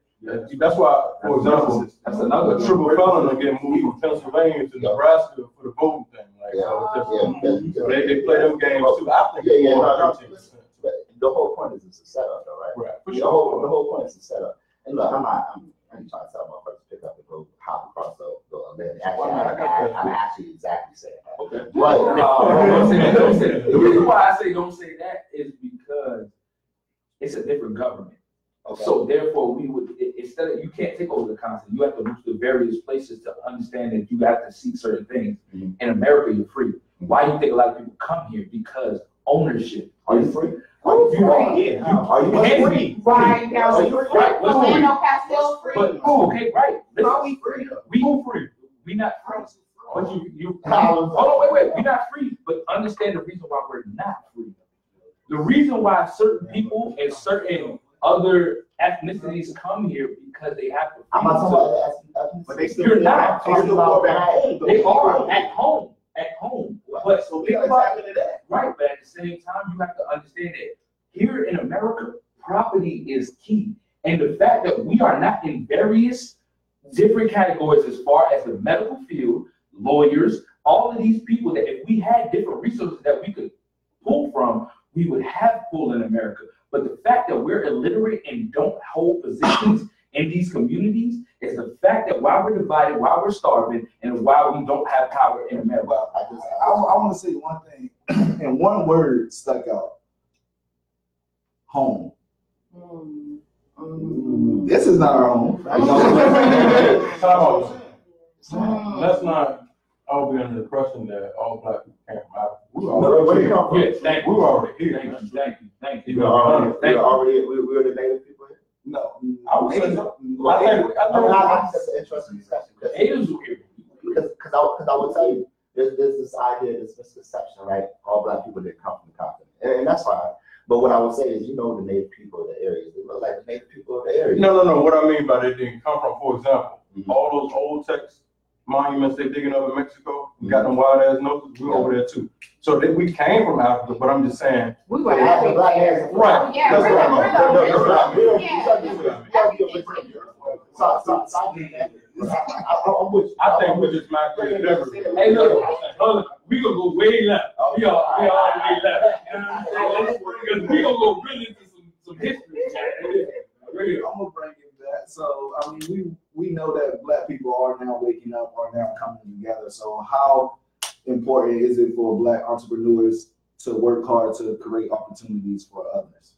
that's why, for example, that's another triple felon will get moved from Pennsylvania to Nebraska for the voting thing, like, so just. Yeah, yeah, they, they play them games too. I think Yeah, yeah, no, no, than 13%. But the whole point is it's a setup though, right? Right, The whole, the whole point is a setup. And look, I'm not, I'm, I'm trying to tell motherfuckers to pick up and go hop across the, the, Atlantic. actually, I, I, I'm actually exactly saying that. Okay. But, No, don't say that, don't say that. The reason why I say don't say that is because it's a different government. Okay. So therefore, we would, instead of, you can't take over the continent, you have to move to various places to understand that you have to seek certain things. Mhm. In America, you're free. Why do you think a lot of people come here? Because ownership. Are you free? You are, Free. yeah. Are you can free? Right, now, Are you free? Right, what's free? Philando Castile free. But, oh, okay, right. Listen, Are we free? we free. We not free. But you, you, How is hold on, wait, wait, we're not free, but understand the reason why we're not free. The reason why certain people and certain other ethnicities come here because they have to. I'm not talking about that. Uh, but they still. You're not. They still go back. They are at home, at home, but So think about that. Right, but at the same time, you have to understand that here in America, property is key. And the fact that we are not in various different categories as far as the medical field, lawyers, all of these people that if we had different resources that we could pull from, we would have pull in America. But the fact that we're illiterate and don't hold positions in these communities is the fact that while we're divided, while we're starving, and while we don't have power in America. Well, I just, I, I want to say one thing, and one word stuck out. Home. Mm, mm, This is not our home. Time out. mm. Let's not all be under the impression that all black people came from Africa. We were Where- where already you here. come from? Thank We you. were already Thank here. you, thank you, thank you. We were already, we Thank were you. already, we, we were the native people here. No. I would say so. Well, I think- I I mean, think- I, I think that's an interesting discussion. because- Haters were here. Because, because I, because I will tell you, there's, there's this idea, this misconception, right? All black people didn't come from the continent, and, and that's fine. But what I would say is, you know, the native people of the area, they look like the native people of the area. No, no, no, what I mean by they didn't come from, for example, Mhm. all those Olmec monuments they digging up in Mexico, we got mm-hmm. them wild ass noses, we over there too. So that we came from Africa, but I'm just saying, We were They have black everywhere. Right. Yeah, That's we're what the, I we're mean. the No, no, no, original. no, no, Yeah, you gotta be- you gotta be a everything. bit- So, so, so I get that. I, I, I'm with you. I think we with just might be different. Hey, look, hold on, we gonna go way left. We all, we all way left. You know what I'm saying? Because we gonna go really into some, some history. Really. I'm gonna bring it back. So, I mean, we, we know that black people are now waking up, are now coming together. So how important is it for black entrepreneurs to work hard to create opportunities for others?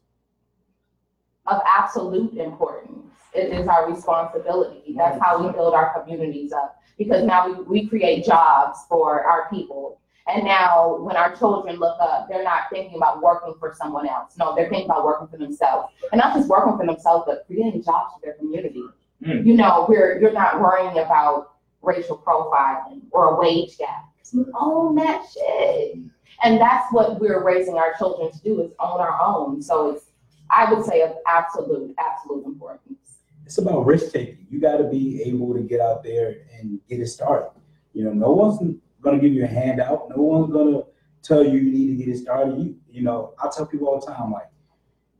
Of absolute importance. It is our responsibility. That's how we build our communities up. Because now we, we create jobs for our people. And now when our children look up, they're not thinking about working for someone else. No, they're thinking about working for themselves. And not just working for themselves, but creating jobs for their community. Mm. You know, we're, you're not worrying about racial profiling or a wage gap. we own that shit. And that's what we're raising our children to do is own our own. So it's, I would say of absolute, absolute importance. it's about risk taking. You got to be able to get out there and get it started. You know, no one's gonna give you a handout. No one's gonna tell you you need to get it started. You, you know, I tell people all the time, like,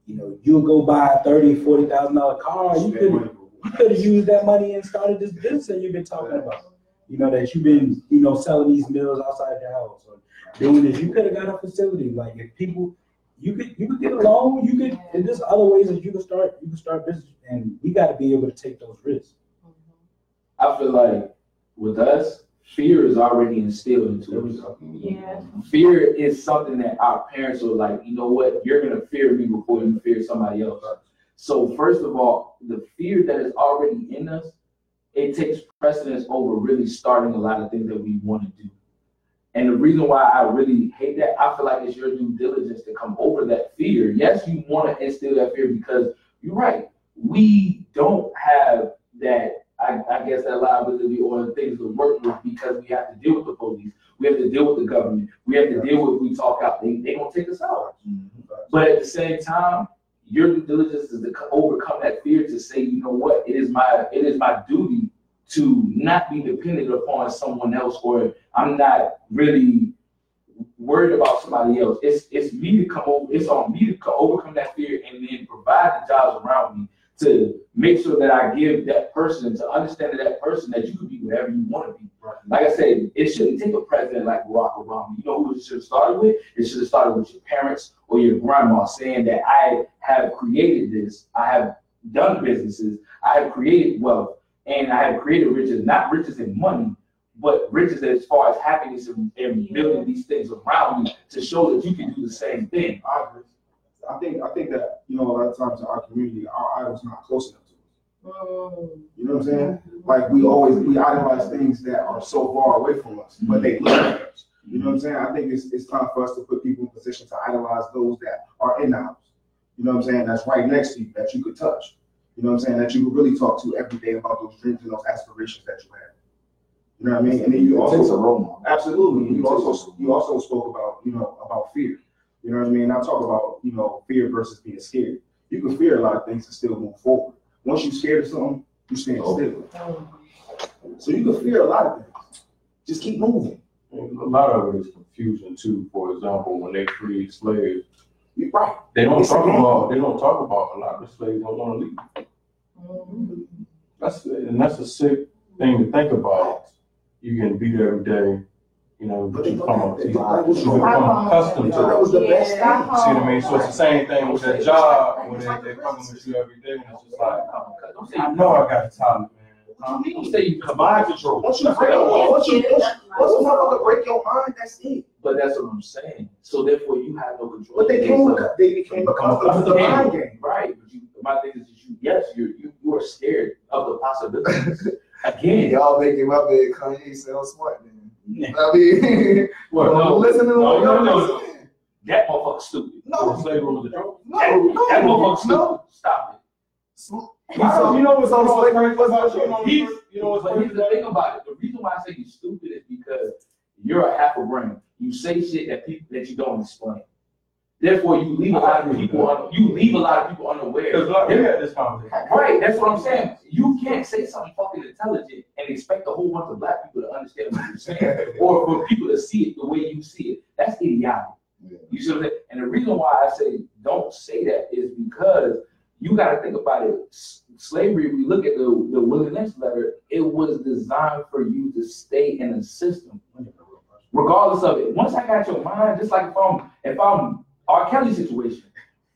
you know, you'll go buy a thirty, forty thousand dollar car. You could you could have used that money and started this business that you've been talking about. You know, that you've been, you know, selling these meals outside your house or doing this. You could have got a facility. Like if people you could you could get a loan, you could and there's other ways that you can start you can start business and we gotta be able to take those risks. Mm-hmm. I feel like with us, fear is already instilled into us. Yeah. Fear is something that our parents are like, you know what, you're gonna fear me before you fear somebody else. So first of all, the fear that is already in us, it takes precedence over really starting a lot of things that we want to do. And the reason why I really hate that, I feel like it's your due diligence to come over that fear. Yes, you want to instill that fear because you're right. We don't have that, I, I guess, that liability or the things to work with because we have to deal with the police. We have to deal with the government. We have to deal with, we talk out, they, they gonna take us out. Mm-hmm. But at the same time, your due diligence is to overcome that fear to say, you know what, it is my, it is my duty to not be dependent upon someone else, or I'm not really worried about somebody else. It's, it's me to come over, it's on me to overcome that fear and then provide the jobs around me to make sure that I give that person, to understand that that person that you can be whatever you want to be. Like I said, it shouldn't take a president like Barack Obama. You know who it should have started with? It should have started with your parents or your grandma saying that I have created this, I have done businesses, I have created wealth, and I have created riches, not riches in money, but riches as far as happiness and, building these things around you to show that you can do the same thing. Agree. I think, I think that, you know, a lot of times in our community, our idol's not close enough to us. Mm. You know what I'm saying? Like we always, we idolize things that are so far away from us, but they look like us. You know what I'm saying? I think it's, it's time for us to put people in position to idolize those that are in the house. You know what I'm saying? That's right next to you, that you could touch. You know what I'm saying? That you could really talk to every day about those dreams and those aspirations that you have. You know what I mean? And then you It takes a also, role model. absolutely, you also, you also spoke about, you know, about fear. You know what I mean? I talk about, you know, fear versus being scared. You can fear a lot of things and still move forward. Once you're scared of something, you stand oh. still. So you can fear a lot of things. Just keep moving. a lot of it is confusion too. For example, when they freed slaves, right. they don't It's talk about, they don't talk about, a lot of the slaves don't wanna leave. Mm-hmm. That's, and that's a sick thing to think about. You getting beat every day, you know, but you become, you become accustomed to That it. was the best thing. See what I mean? So it's the same thing with that job, when they, they fucking with you every day, and it's just like, Don't say I know I got the talent, man. Don't say you Mind control. Once you fail, once you, once, once a motherfucker break your mind, that's it. But that's what I'm saying. So therefore, you have no control. But they came, became, they became accustomed to the mind game. Right, but you, my thing is, that you, yes, you, you, you are scared of the possibilities. Again, Y'all making my bed Kanye sound smart, man. I mean, What, no, listen to no, no, no, that motherfucker's stupid. No, slavery was a joke? no, no, that motherfucker's no. stupid. Stop So, You know what's so slavery You. He's, what's- you know what's but here's the thing about it. The reason why I say you're stupid is because you're a half a brain. You say shit that people, that you don't explain. Therefore, you leave a lot of people, un- you leave a lot of people unaware. Because like, we had this conversation. Right, that's what I'm saying. You can't say something fucking intelligent and expect a whole bunch of black people to understand what you're saying, or for people to see it the way you see it. That's idiotic. You see what I'm saying? And the reason why I say don't say that is because you got to think about it. S- Slavery, we look at the the Willie Lynch letter. It was designed for you to stay in a system, regardless of it. Once I got your mind, just like if I'm if I'm R. Kelly situation,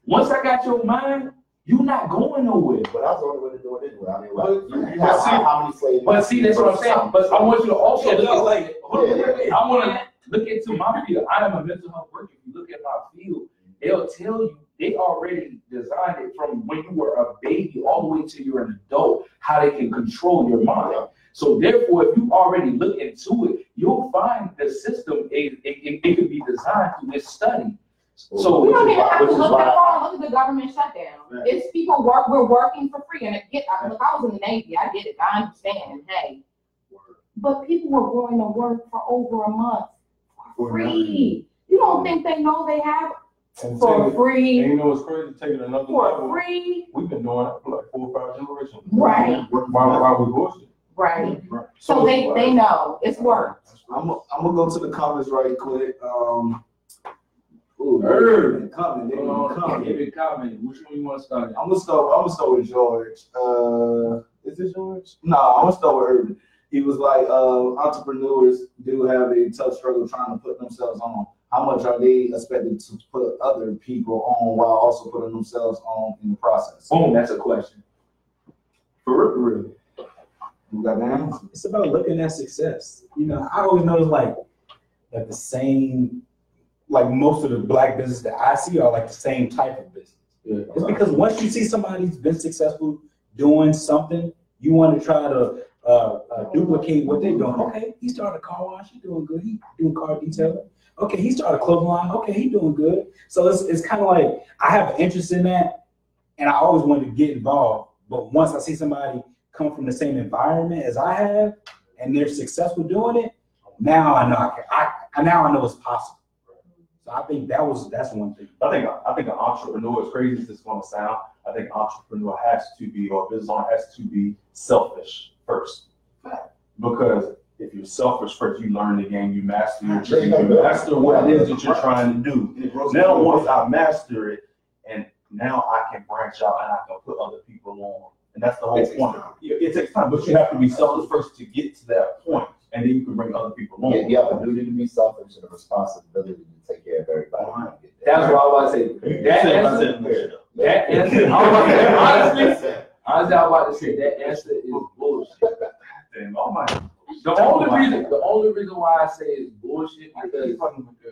once I got your mind, you're not going nowhere. But that's the only way to do it anyway. I mean, what, But- you, you but have see- how, how many slaves? But see, that's what I'm saying. But I want you to also look at like, hold on, Yeah, wait, wait. I want to look into my field. I am a mental health worker. If you look at my field, they'll tell you they already designed it from when you were a baby all the way till you're an adult, how they can control your mind. So therefore, if you already look into it, you'll find the system, it, it, it, it can be designed through this study. So We don't Which is even have to look why- that far, look at the government shutdown. Right. It's people work, we're working for free, and again, I, look, I was in the Navy, I get it, I understand, hey. But people were going to work for over a month for For free. You don't think they know they have And for take it- and free, you know what's crazy? Take it another for level. free? We've been doing it for like four or five generations. Right. Why, why we bullshit? Right, so they, they know, it's work. I'm, I'm gonna go to the comments right quick. Um. Ooh, Herb. Comment, they Hold on, comment. give it comment. Which one you want to start? I'm gonna start. I'm gonna start with George. Uh, is it George? No, I'm gonna start with Urban. He was like, uh, entrepreneurs do have a tough struggle trying to put themselves on. How much are they expected to put other people on while also putting themselves on in the process? Boom, that's a question. For real, for. You got the answer? It's about looking at success. You know, I always notice like, like the same, like most of the black business that I see are like the same type of business. It's because once you see somebody who's been successful doing something, you want to try to uh, uh, duplicate what they're doing. Okay, he started a car wash, he's doing good. He doing car detailing. Okay, he started a clothing line. Okay, he doing good. So it's it's kind of like I have an interest in that, and I always wanted to get involved. But once I see somebody come from the same environment as I have, and they're successful doing it, now I know I can. I, I now I know it's possible. So I think that was that's one thing. I think, I think an entrepreneur, as crazy as it's gonna sound, I think an entrepreneur has to be, or a business owner has to be selfish first. Because if you're selfish first, you learn the game, you master your trade, you master what it is that you're trying to do. And it grows- Now, once I master it, and now I can branch out and I can put other people on. And that's the whole It point. it takes time, but you have to be selfish first to get to that point, and then you can bring other people You, on. you have a duty to be selfish and a responsibility to take care of everybody. when you get. That's what I was about to say. That answer, that answer, I was about to say, honestly, honestly, I was about to say, that answer is bullshit. Damn, oh my. The only reason, the only reason why I say it's bullshit because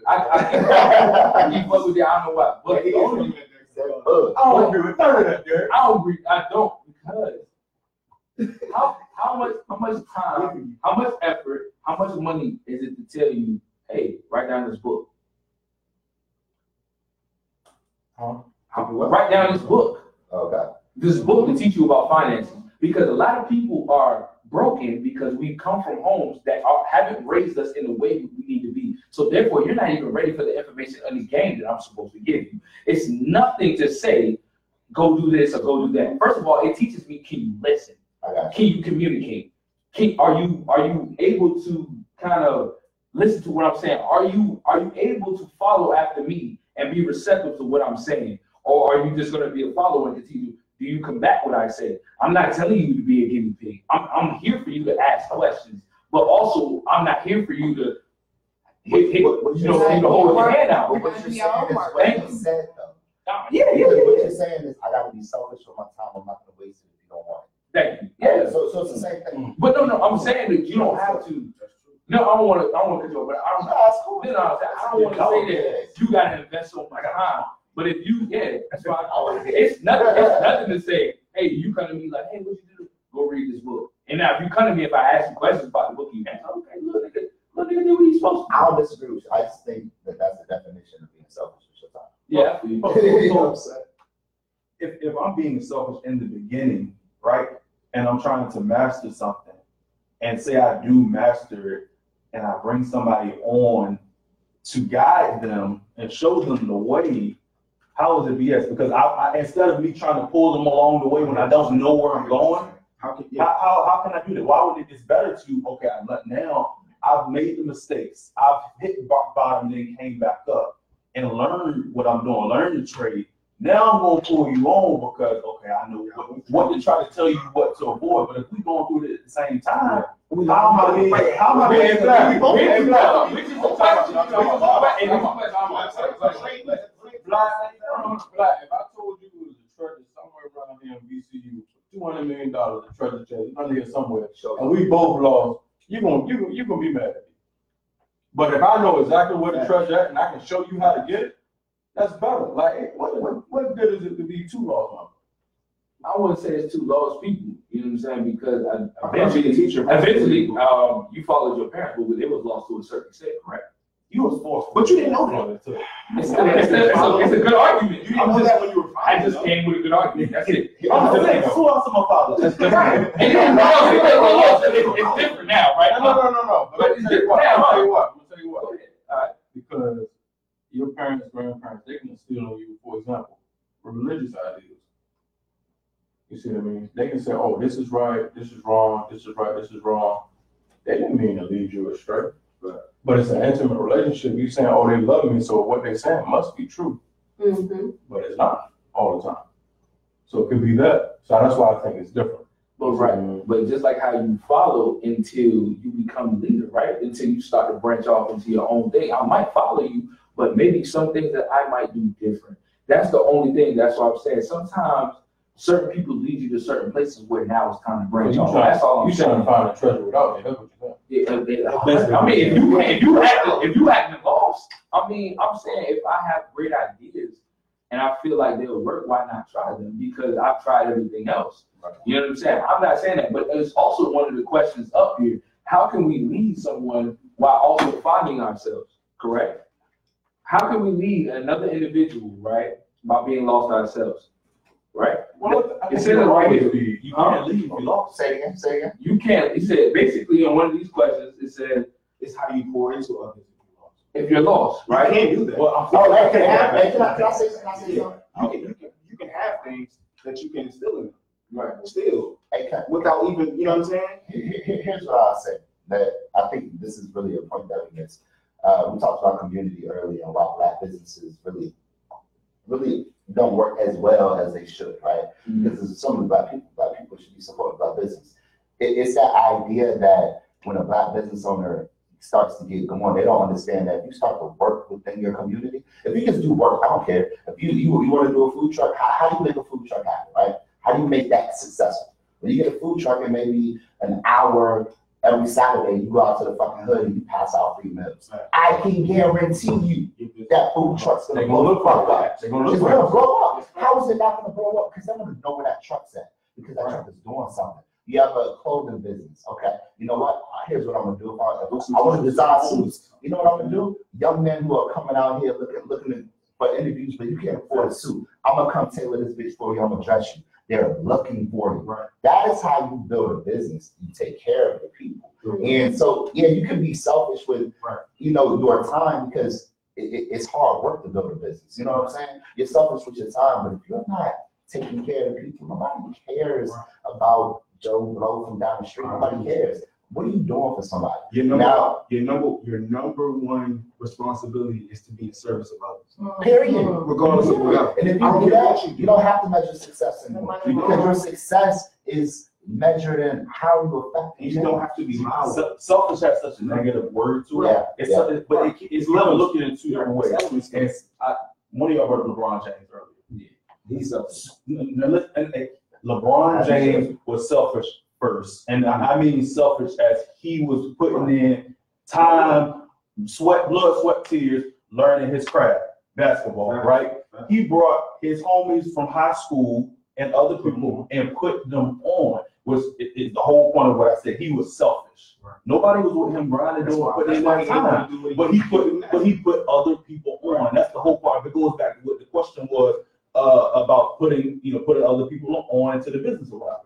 I, I, I keep up with that, I don't know why, but the only, Uh, I don't agree with that, I don't agree, I don't, because how, how much, how much time, how much effort, how much money is it to tell you, hey, write down this book? Huh? Write down this book. Okay. this book to teach you about finances because a lot of people are broken because we come from homes that are, haven't raised us in the way we need to be. So therefore, you're not even ready for the information on the game that I'm supposed to give you. It's nothing to say, go do this or go do that. First of all, it teaches me, can you listen? I got Can you communicate? Can, are you are you able to kind of listen to what I'm saying? Are you are you able to follow after me and be receptive to what I'm saying? Or are you just gonna be a follower and continue Do you combat what I say? I'm not telling you to be a guinea pig. I'm, I'm here for you to ask questions, but also I'm not here for you to hit, hit, What- what you you're know, saying- you to hold your hand out. But what you're saying is what Thank you you. said though. Uh, Yeah, yeah, Because yeah, What you're saying is, I gotta be selfish with my time, I'm not gonna waste it if you don't want Thank you. Yeah. So, so it's the same thing. But no, no, I'm saying that you don't have to. No, I don't want to. I don't want to control, but I don't. No, it's cool. No, no, I don't want to say that you got to invest so much time. But if you, yeah, that's why. I, it's nothing. It's nothing to say. Hey, you come to me like, hey, what you do? Go read this book. And now if you come to me if I ask you questions about the book, you answer. Okay, look, nigga, look, nigga, do what he's supposed to. I do. don't disagree with you, I just think that that's the definition of being selfish with your time. Yeah. I feel You know what I'm saying? if, if I'm being selfish in the beginning, right, and I'm trying to master something, and say I do master it, and I bring somebody on to guide them and show them the way, how is it BS? Because I, I instead of me trying to pull them along the way when I don't know where I'm going, How can, how, yeah, how, how can I do that? Why would it? It's better to okay. I let now. I've made the mistakes. I've hit rock bottom, then came back up and learned what I'm doing. Learn the trade. Now I'm gonna pull you on because okay, I know what, what to try to tell you what to avoid. But if we going through it at the same time, how am I being? How am I being black? Black. Black. black? Black. Black. If I told you it was a treasure somewhere around here in VCU, two hundred million dollars a treasure chest under here somewhere, and we both lost, you gonna you you gonna be mad at me. But if I know exactly where the treasure at and I can show you how to get it that's better. Like, what what, what good is it to be two lost members? I wouldn't say it's two lost people. You know what I'm saying? Because I, I eventually, teacher. eventually, um, you followed your parents, but it was lost to a certain extent, correct? You was forced. But you didn't know that. It's, it's, it's, a, it's, a, it's good argument. You didn't know that when you were I just came with a good argument. That's it. I'm just saying, out to my father. And it's, it's, it's different now, right? No, no, no, no. But But let me tell you what. now, I'll tell you what. I'll tell you what. All right. Because your parents, grandparents, they can instill on you, for example, religious ideas. You see what I mean? They can say, "Oh, this is right, this is wrong, this is right, this is wrong." They didn't mean to lead you astray, but but it's an intimate relationship. You saying, "Oh, they love me," so what they saying must be true, Mm-hmm. but it's not all the time. So it could be that. So that's why I think it's different. But right, but just like how you follow until you become leader, right? Until you start to branch off into your own thing. I might follow you, but maybe some things that I might do different. That's the only thing. That's what I'm saying. Sometimes certain people lead you to certain places where now it's time to branch You off. trying, That's all I'm you trying to find a treasure without me. That's what you're saying. Yeah, uh, uh, yeah, I mean, if you if you have if you haven't lost, I mean, I'm saying if I have great ideas and I feel like they'll work, why not try them? Because I've tried everything else. You know what I'm saying? I'm not saying that, but it's also one of the questions up here. How can we lead someone while also finding ourselves? Correct? How can we lead another individual, right, by being lost ourselves? Right? Well, I It think said it you'll right always here. be. You Huh? can't leave if you lost. Say again, say it again. You can't. It said basically on one of these questions, it said It's how you pour into others. if you're lost, Right? right? You can't do that. Well, I'm Oh, hey, can I, hey, can I, can I say, can I say Yeah. something? You can, you can, you can have things that you can instill in them. Right. Still, Hey, can, without even, you know what I'm saying? Here- here- Here's what I'll say, that I think this is really a point that we missed. Uh, we talked about community earlier and why black businesses really, really don't work as well as they should, right? Because there's so many black people, black people should be supported by business. It, it's that idea that when a black business owner starts to get going, they don't understand that if you start to work within your community, if you just do work, I don't care. If you, you, you wanna do a food truck, how, how do you make a food truck happen, right? How do you make that successful? When you get a food truck and maybe an hour every Saturday, you go out to the fucking hood and you pass out free meals. I can guarantee you that food truck's They're gonna gonna blow look the fuck for up. it. They're gonna It's look gonna for it. blow up. How is it not gonna blow up? Because I'm gonna know where that truck's at. Because that truck is doing something. You have a clothing business, okay? You know what? Uh, here's what I'm gonna do. If I, if I wanna design suits, you know what I'm gonna do? Young men who are coming out here looking, looking for interviews, but you can't afford a suit. I'm gonna come tailor this bitch for you. I'm gonna dress you. They're looking for you. Right. That is how you build a business. You take care of the people. And so, yeah, you can be selfish with, Right. you know, your time because it, it- it's hard work to build a business. You know what I'm saying? You're selfish with your time, but if you're not taking care of the people, nobody cares about Joe Blow from down the street. Nobody cares. What are you doing for somebody? Your number, Now- your number, your number one responsibility is to be in service of others, mm-hmm. Period. regardless of mm-hmm. whatever. And if you don't that, you you don't have to measure success anymore. The money Because your success is measured in how you affect. And you don't have to be mild. Se- Selfish has such a negative word to it. Yeah, It's, yeah. so- but it, it's literally looking in two different ways. And it's, I, one of y'all brought up LeBron James earlier. He's a, N- n- and- and LeBron James was selfish first, and I I mean selfish as he was putting in time, sweat, blood, sweat, tears, learning his craft, basketball, right? He brought his homies from high school and other people and put them on. Was is is the whole point of what I said? He was selfish. Right. Nobody was with him grinding, That's putting in that time. able to do what But he put, but he put other people on. That's the whole part. It goes back to what the question was uh, about putting, you know, putting other people on into the business whatever.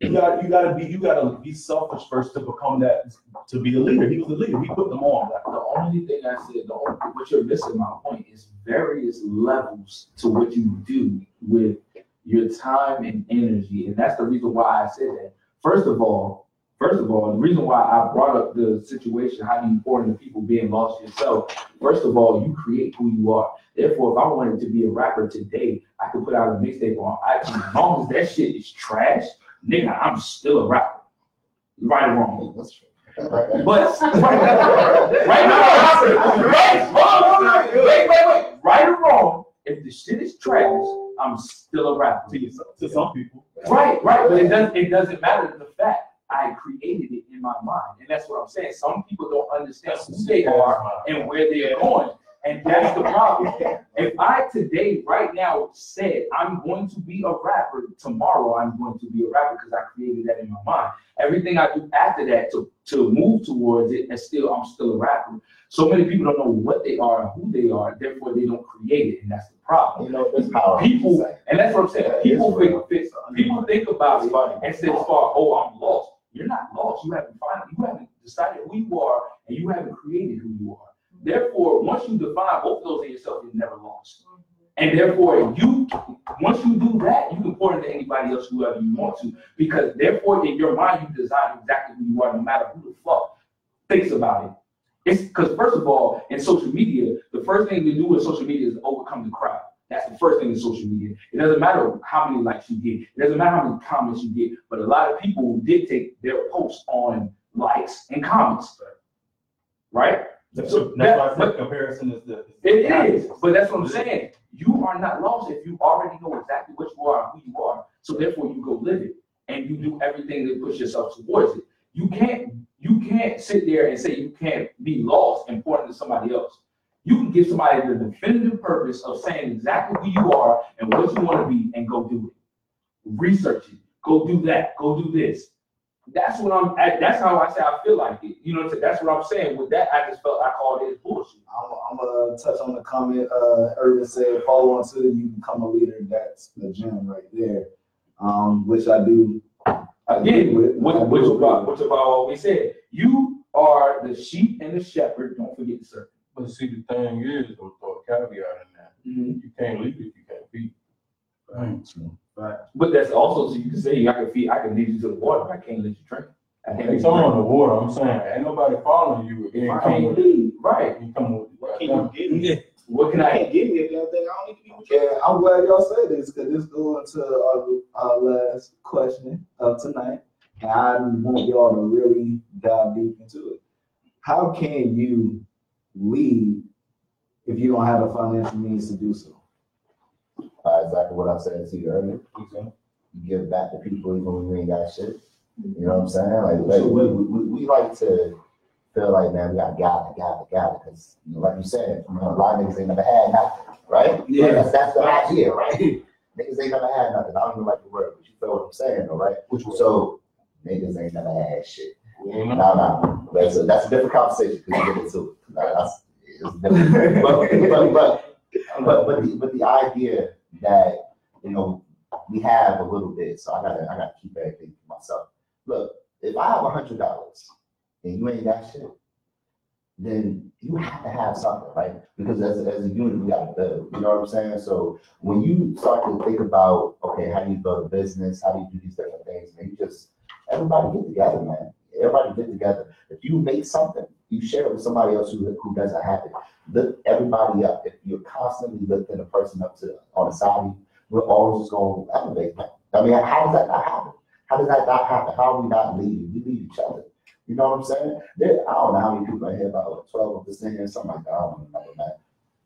You mm. got, you gotta be, you gotta be selfish first to become that, to be a leader. He was a leader. He put them on. The only thing I said, the only, what you're missing my point is various levels to what you do with your time and energy. And that's the reason why I said that. First of all, first of all, the reason why I brought up the situation, how do you pour into people being lost yourself? First of all, you create who you are. Therefore, if I wanted to be a rapper today, I could put out a mixtape on iTunes. As long as that shit is trash, nigga, I'm still a rapper. Right or wrong. That's true. But right now, right, wrong, wait, wait, wait, right or wrong, if the shit is trash, I'm still a rapper. to, to some people. Right, right, but it doesn't, it doesn't matter the fact I created it in my mind, and that's what I'm saying. Some people don't understand who they are and where they're going, and that's the problem. If I today, right now, said I'm going to be a rapper, tomorrow I'm going to be a rapper because I created that in my mind. Everything I do after that to, to move towards it, and still I'm still a rapper. So many people don't know what they are and who they are, therefore they don't create it, and that's the problem. You know, there's power. People, and that's what I'm saying. People think, people think about it and say, "Far, oh, I'm lost." You're not lost. You haven't found. You haven't decided who you are, and you haven't created who you are. Therefore, once you define both of those in yourself, you're never lost. And therefore, you once you do that, you can pour into anybody else, whoever you want to, because therefore, in your mind, you design exactly who you are, no matter who the fuck thinks about it. It's because first of all, in social media, the first thing to do with social media is overcome the crowd. That's the first thing in social media. It doesn't matter how many likes you get. It doesn't matter how many comments you get. But a lot of people dictate their posts on likes and comments. Right? That's why I that- said comparison is the. It is, but that's what I'm saying. You are not lost if you already know exactly what you are and who you are. So therefore, you go live it and you do everything to push yourself towards it. You can't, you can't sit there and say you can't be lost and pour into somebody else. You can give somebody the definitive purpose of saying exactly who you are and what you want to be and go do it. Research it. Go do that. Go do this. That's what I'm. That's how I say I feel like it. You know what I'm? That's what I'm saying. With that, I just felt I called it bullshit. I'm, I'm gonna touch on the comment, uh, Irvin said, follow on Twitter, you become a leader, that's the gem right there. Um, which I do. Again, With- which, I which about, agree. which about what we said, you are the sheep and the shepherd, don't forget the serpent. But see, the thing is, we'll throw a caveat in there. You can't lead if you can't feed. But that's also, so you can say, I can feed, I can lead you to the water, but I can't let you drink. I can't let It's on the water, I'm saying, ain't nobody following you. If You I come can't with, lead, right, you come with. What can you give me? what can You I, can't give me if you think I don't need to be with you. Yeah, I'm glad y'all said this, cause this goes into our, our last question of tonight. And I want y'all to really dive deep into it. How can you lead if you don't have the financial means to do so? Uh, exactly what I said to you earlier. You give back to people even when you ain't got shit. You know what I'm saying? Like, like we, we, we like to feel like, man, we got got it, got it, got it. Because, you know, like you said, you know, a lot of niggas ain't never had nothing, right? Yeah. That's, that's the idea, right? niggas ain't never had nothing. I don't even like the word, but you feel what I'm saying, though, right? So, niggas ain't never had shit. No, no, that's a, that's a different conversation because you get into it. That's, it's different. But, but, but, but, but, the, but the idea that, you know, we have a little bit, so I gotta, I gotta keep everything for myself. Look, if I have a hundred dollars and you ain't got shit, then you have to have something, right? Because as, as a unit, we gotta build, you know what I'm saying? So when you start to think about, okay, how do you build a business? How do you do these different things? Man, you just, everybody get together, man. everybody get together. If you make something, you share it with somebody else who, who doesn't have it. Look everybody up. If you're constantly lifting a person up to, on the side, we're always just gonna elevate them. I mean, how does that not happen? How does that not happen? How are we not leading? We lead each other. You know what I'm saying? There, I don't know how many people are here, about what, twelve of us something like that. I don't remember that.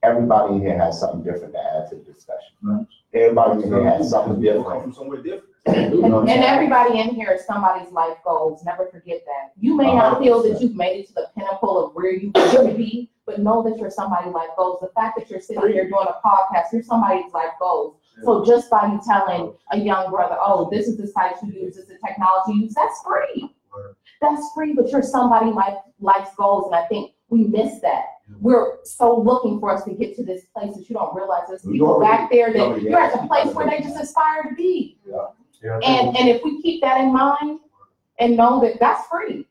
Everybody in here has something different to add to the discussion. Right. Everybody in here has something different. from somewhere different. You know what I'm And saying? everybody in here is somebody's life goals. Never forget that. You may not uh-huh. feel that you've made it to the pinnacle of where you should be, but know that you're somebody's life goals. The fact that you're sitting here doing a podcast, you're somebody's life goals. So just by you telling a young brother, oh, this is the site you use, this is the technology you use, that's free. That's free, but you're somebody life life's goals, and I think we miss that. We're so looking for us to get to this place that you don't realize there's We people already- back there that already you're at the place where they just aspire to be. Yeah, And, and if we keep that in mind and know that that's free,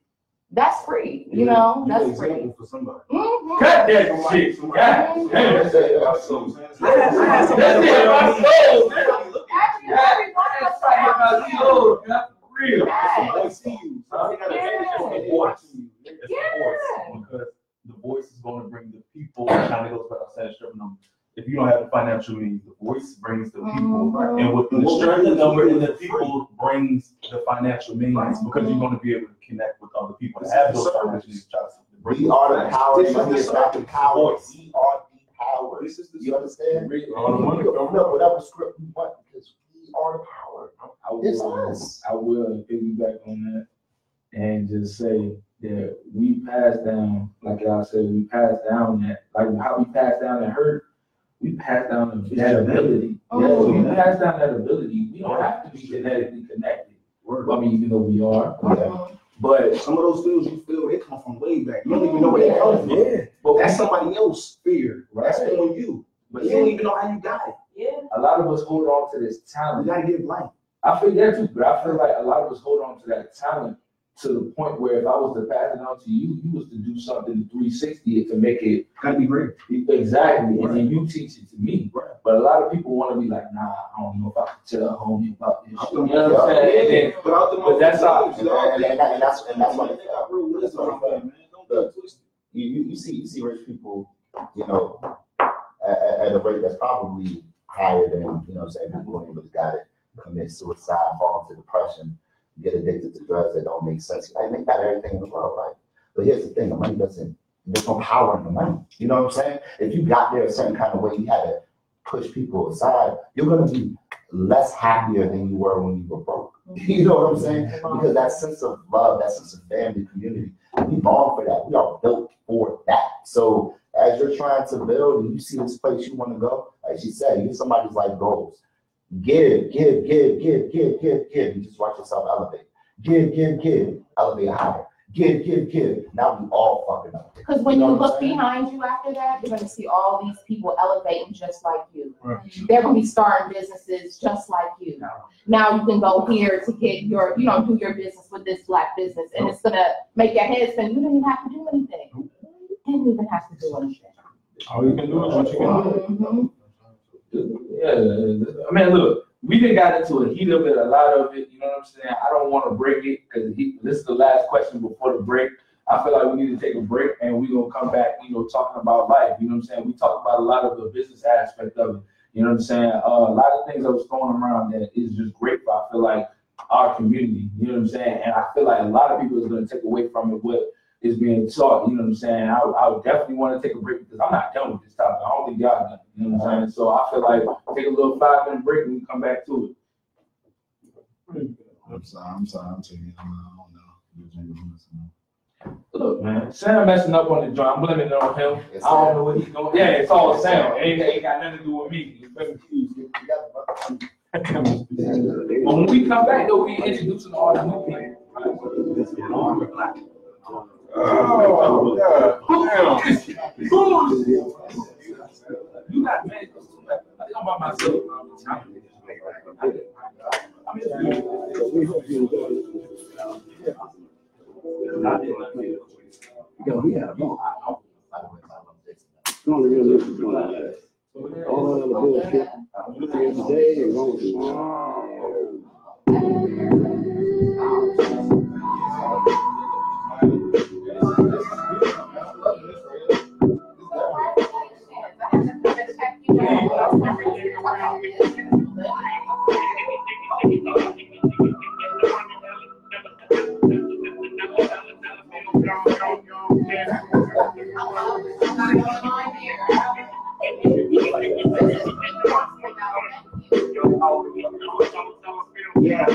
that's free, you know, You're an that's free. for somebody. Mhm. Cut that shit. God damn. That's what I'm saying. I had- I had somebody That's it, my soul, man. Actually, every one of us That's right, have my soul, man. For Real. Somebody see you. Somebody got a Yeah. and they watching you. It's Yeah. the voice, because the voice is gonna bring the people, kind of goes without saying, stripping them. If you don't have the financial means, the voice brings the people, Mhm. and with the strength of number and the people brings the financial means, because you're gonna be able to connect with other people that have those financial needs. try to bring- We are the power, This is money the is power. We are the power. This is the. You understand? All the money We come can flip whatever script we want because we are the power. I It's us. I will piggyback on that and just say that we pass down, like I said, we pass down that, like how we pass down that hurt, we pass down that ability. Yeah, we passed down that ability. We don't have to be genetically connected. I mean, even though we are, Mhm. but, Some of those feels you feel, they come from way back. You don't even know where they come from. yeah, but That's somebody else's fear. Right. That's Right. on you. But but you don't even know how you got it. Yeah. a lot of us hold on to this You talent. gotta get blank. I feel that too, but I feel like a lot of us hold on to that talent to the point where if I was to pass it on to you, you was to do something three sixty to make it Gotta be great. exactly, and then you teach it to me. Right. But a lot of people want to be like, nah, I don't know if I can tell a homie about this. shit. You Yeah. know what I'm saying? And then, But But that's how- And, and, and, and that's and that's why They got real wisdom out man. Don't get twisted. you, you, you see you see rich people, you know, at, at, at a rate that's probably higher than you know what I'm saying people who ain't really got it, commit suicide, fall into depression, get addicted to drugs that don't make sense. Like, they got everything in the world, right? But here's the thing: the money doesn't. There's no power in the money. You know what I'm saying? If you got there a certain kind of way, you had to push people aside. You're gonna be less happier than you were when you were broke. You know what I'm saying? Because that sense of love, that sense of family, community, we born for that. We are built for that. So as you're trying to build and you see this place you want to go, like she said, you need somebody's like goals. Give, give, give, give, give, give, give. You just watch yourself elevate. Give, give, give, elevate higher. Give, give, give. Now we all fucking up. Because when You you know what I'm look saying? behind you after that, you're gonna see all these people elevating just like you. Right. They're gonna be starting businesses just like you. Now you can go here to get your, you know, do your business with this black business, and it's gonna make your head spin. You didn't even have to do anything. You didn't even have to do anything. All you can do is what you can do. Mhm. Yeah, I mean, look, we didn't got into a heat of it, a lot of it. You know what I'm saying? I don't want to break it because this is the last question before the break. I feel like we need to take a break and we're gonna come back, you know, talking about life. You know what I'm saying? We talked about a lot of the business aspect of it. You know what I'm saying? Uh, a lot of things that was going around that is just great for I feel like our community. You know what I'm saying? And I feel like a lot of people is gonna take away from it what is being taught. You know what I'm saying? I, I would definitely want to take a break because I'm not done with this topic. I don't think y'all done. You know what I'm saying? So I feel like take a little five minute break and we come back to it. I'm sorry, I'm sorry, I'm you, I don't know. Look, man, Sam messing up on the joint. I'm blaming it on him. I don't know what he's doing. Yeah, it's all Sam. It ain't, ain't got nothing to do with me. You feel me? But when we come back, though, we introducing all the new people. Oh, God. Is is You got man. I think I'm myself. I mean we have, no, only real listen to that. All of the bullshit, going. Yeah.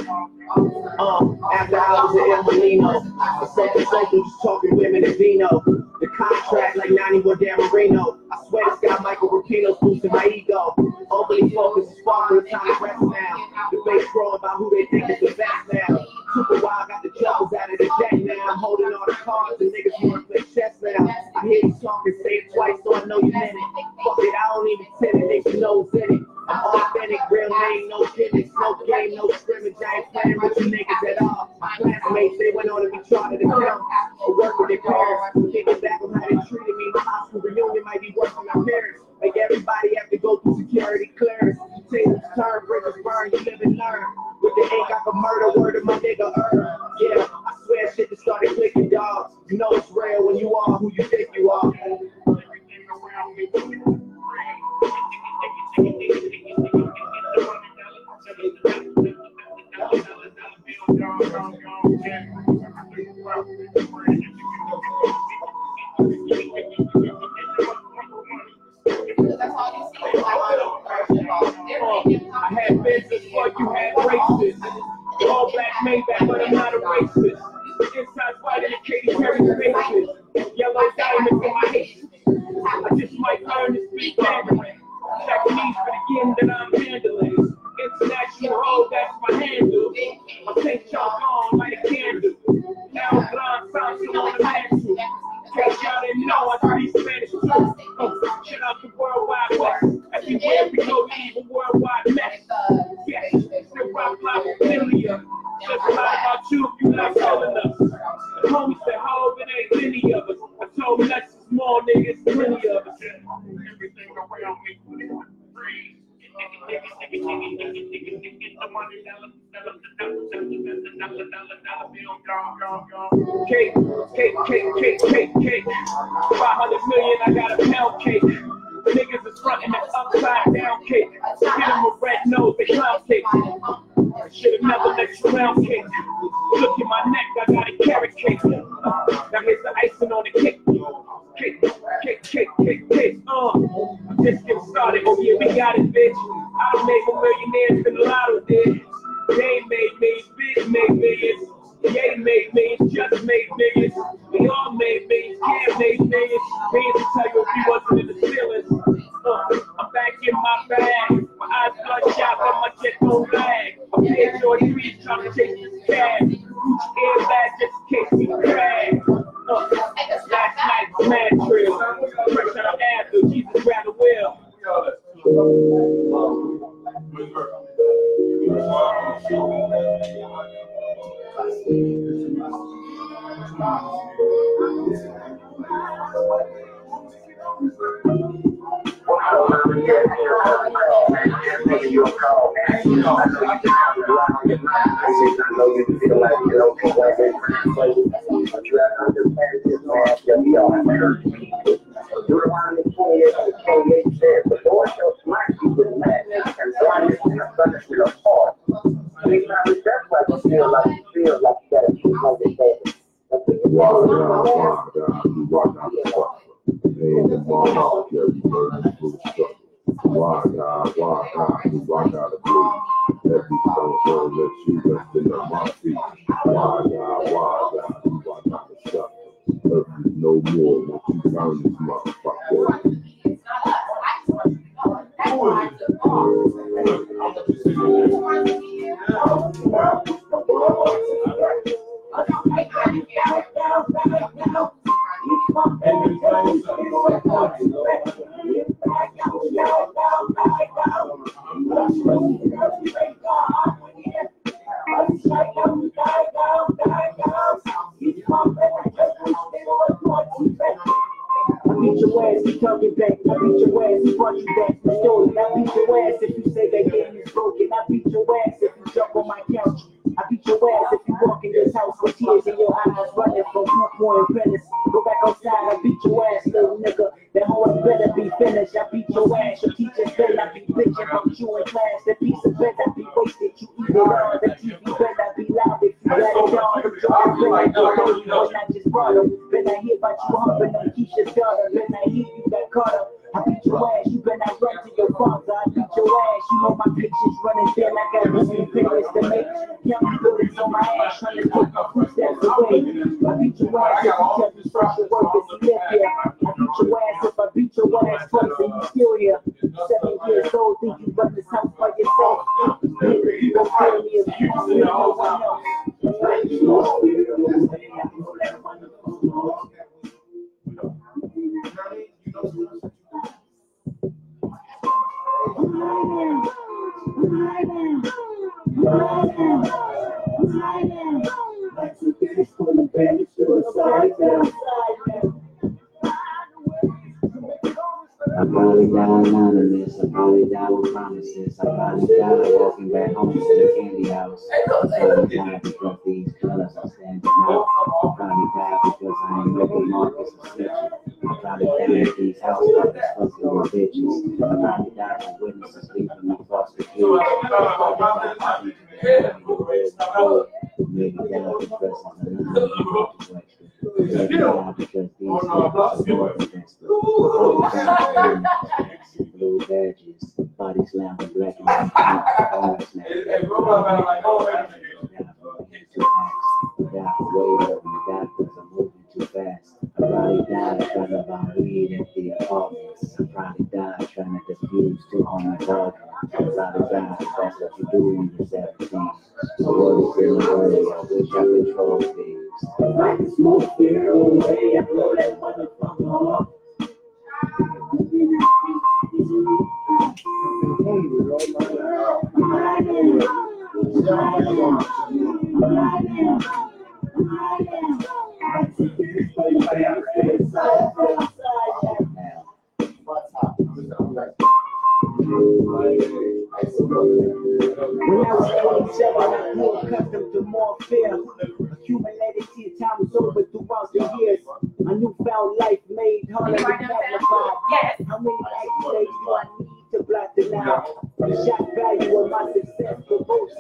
Um, after hours at El Molino, I sat the just talking women and vino. The contract like 91 Dan Marino. I swear this guy Michael Rapino's boosting my ego. Overly focused, sparkling, time to rest now. The bass growing about who they think is the best now. Super wild, got the jokers out of the deck now. I'm holding all the cards and niggas wanna play chess now. I hear you talking, say it twice, so I know you meant it. Fuck it, I don't even tell it, niggas know it's in it. I'm authentic, real name, no gimmicks, no game, no with you niggas at all. My classmates, they went on to be chartered accountants. I work with their parents, thinking back on how they treated me. My school reunion might be worse than my parents. Like everybody have to go through security clearance. Tables turn, bridges burn, you live and learn. With the ink, I can murder word of my nigga Earn. Oh,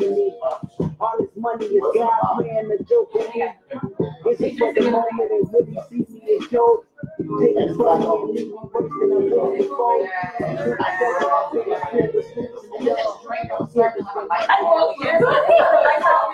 All this money is God playing the joke on me. This is for the moment and really see me as joke. Take it from me and leave me worse than I'm going before. I like I've been a kid with snakes in the yard. I know, yes.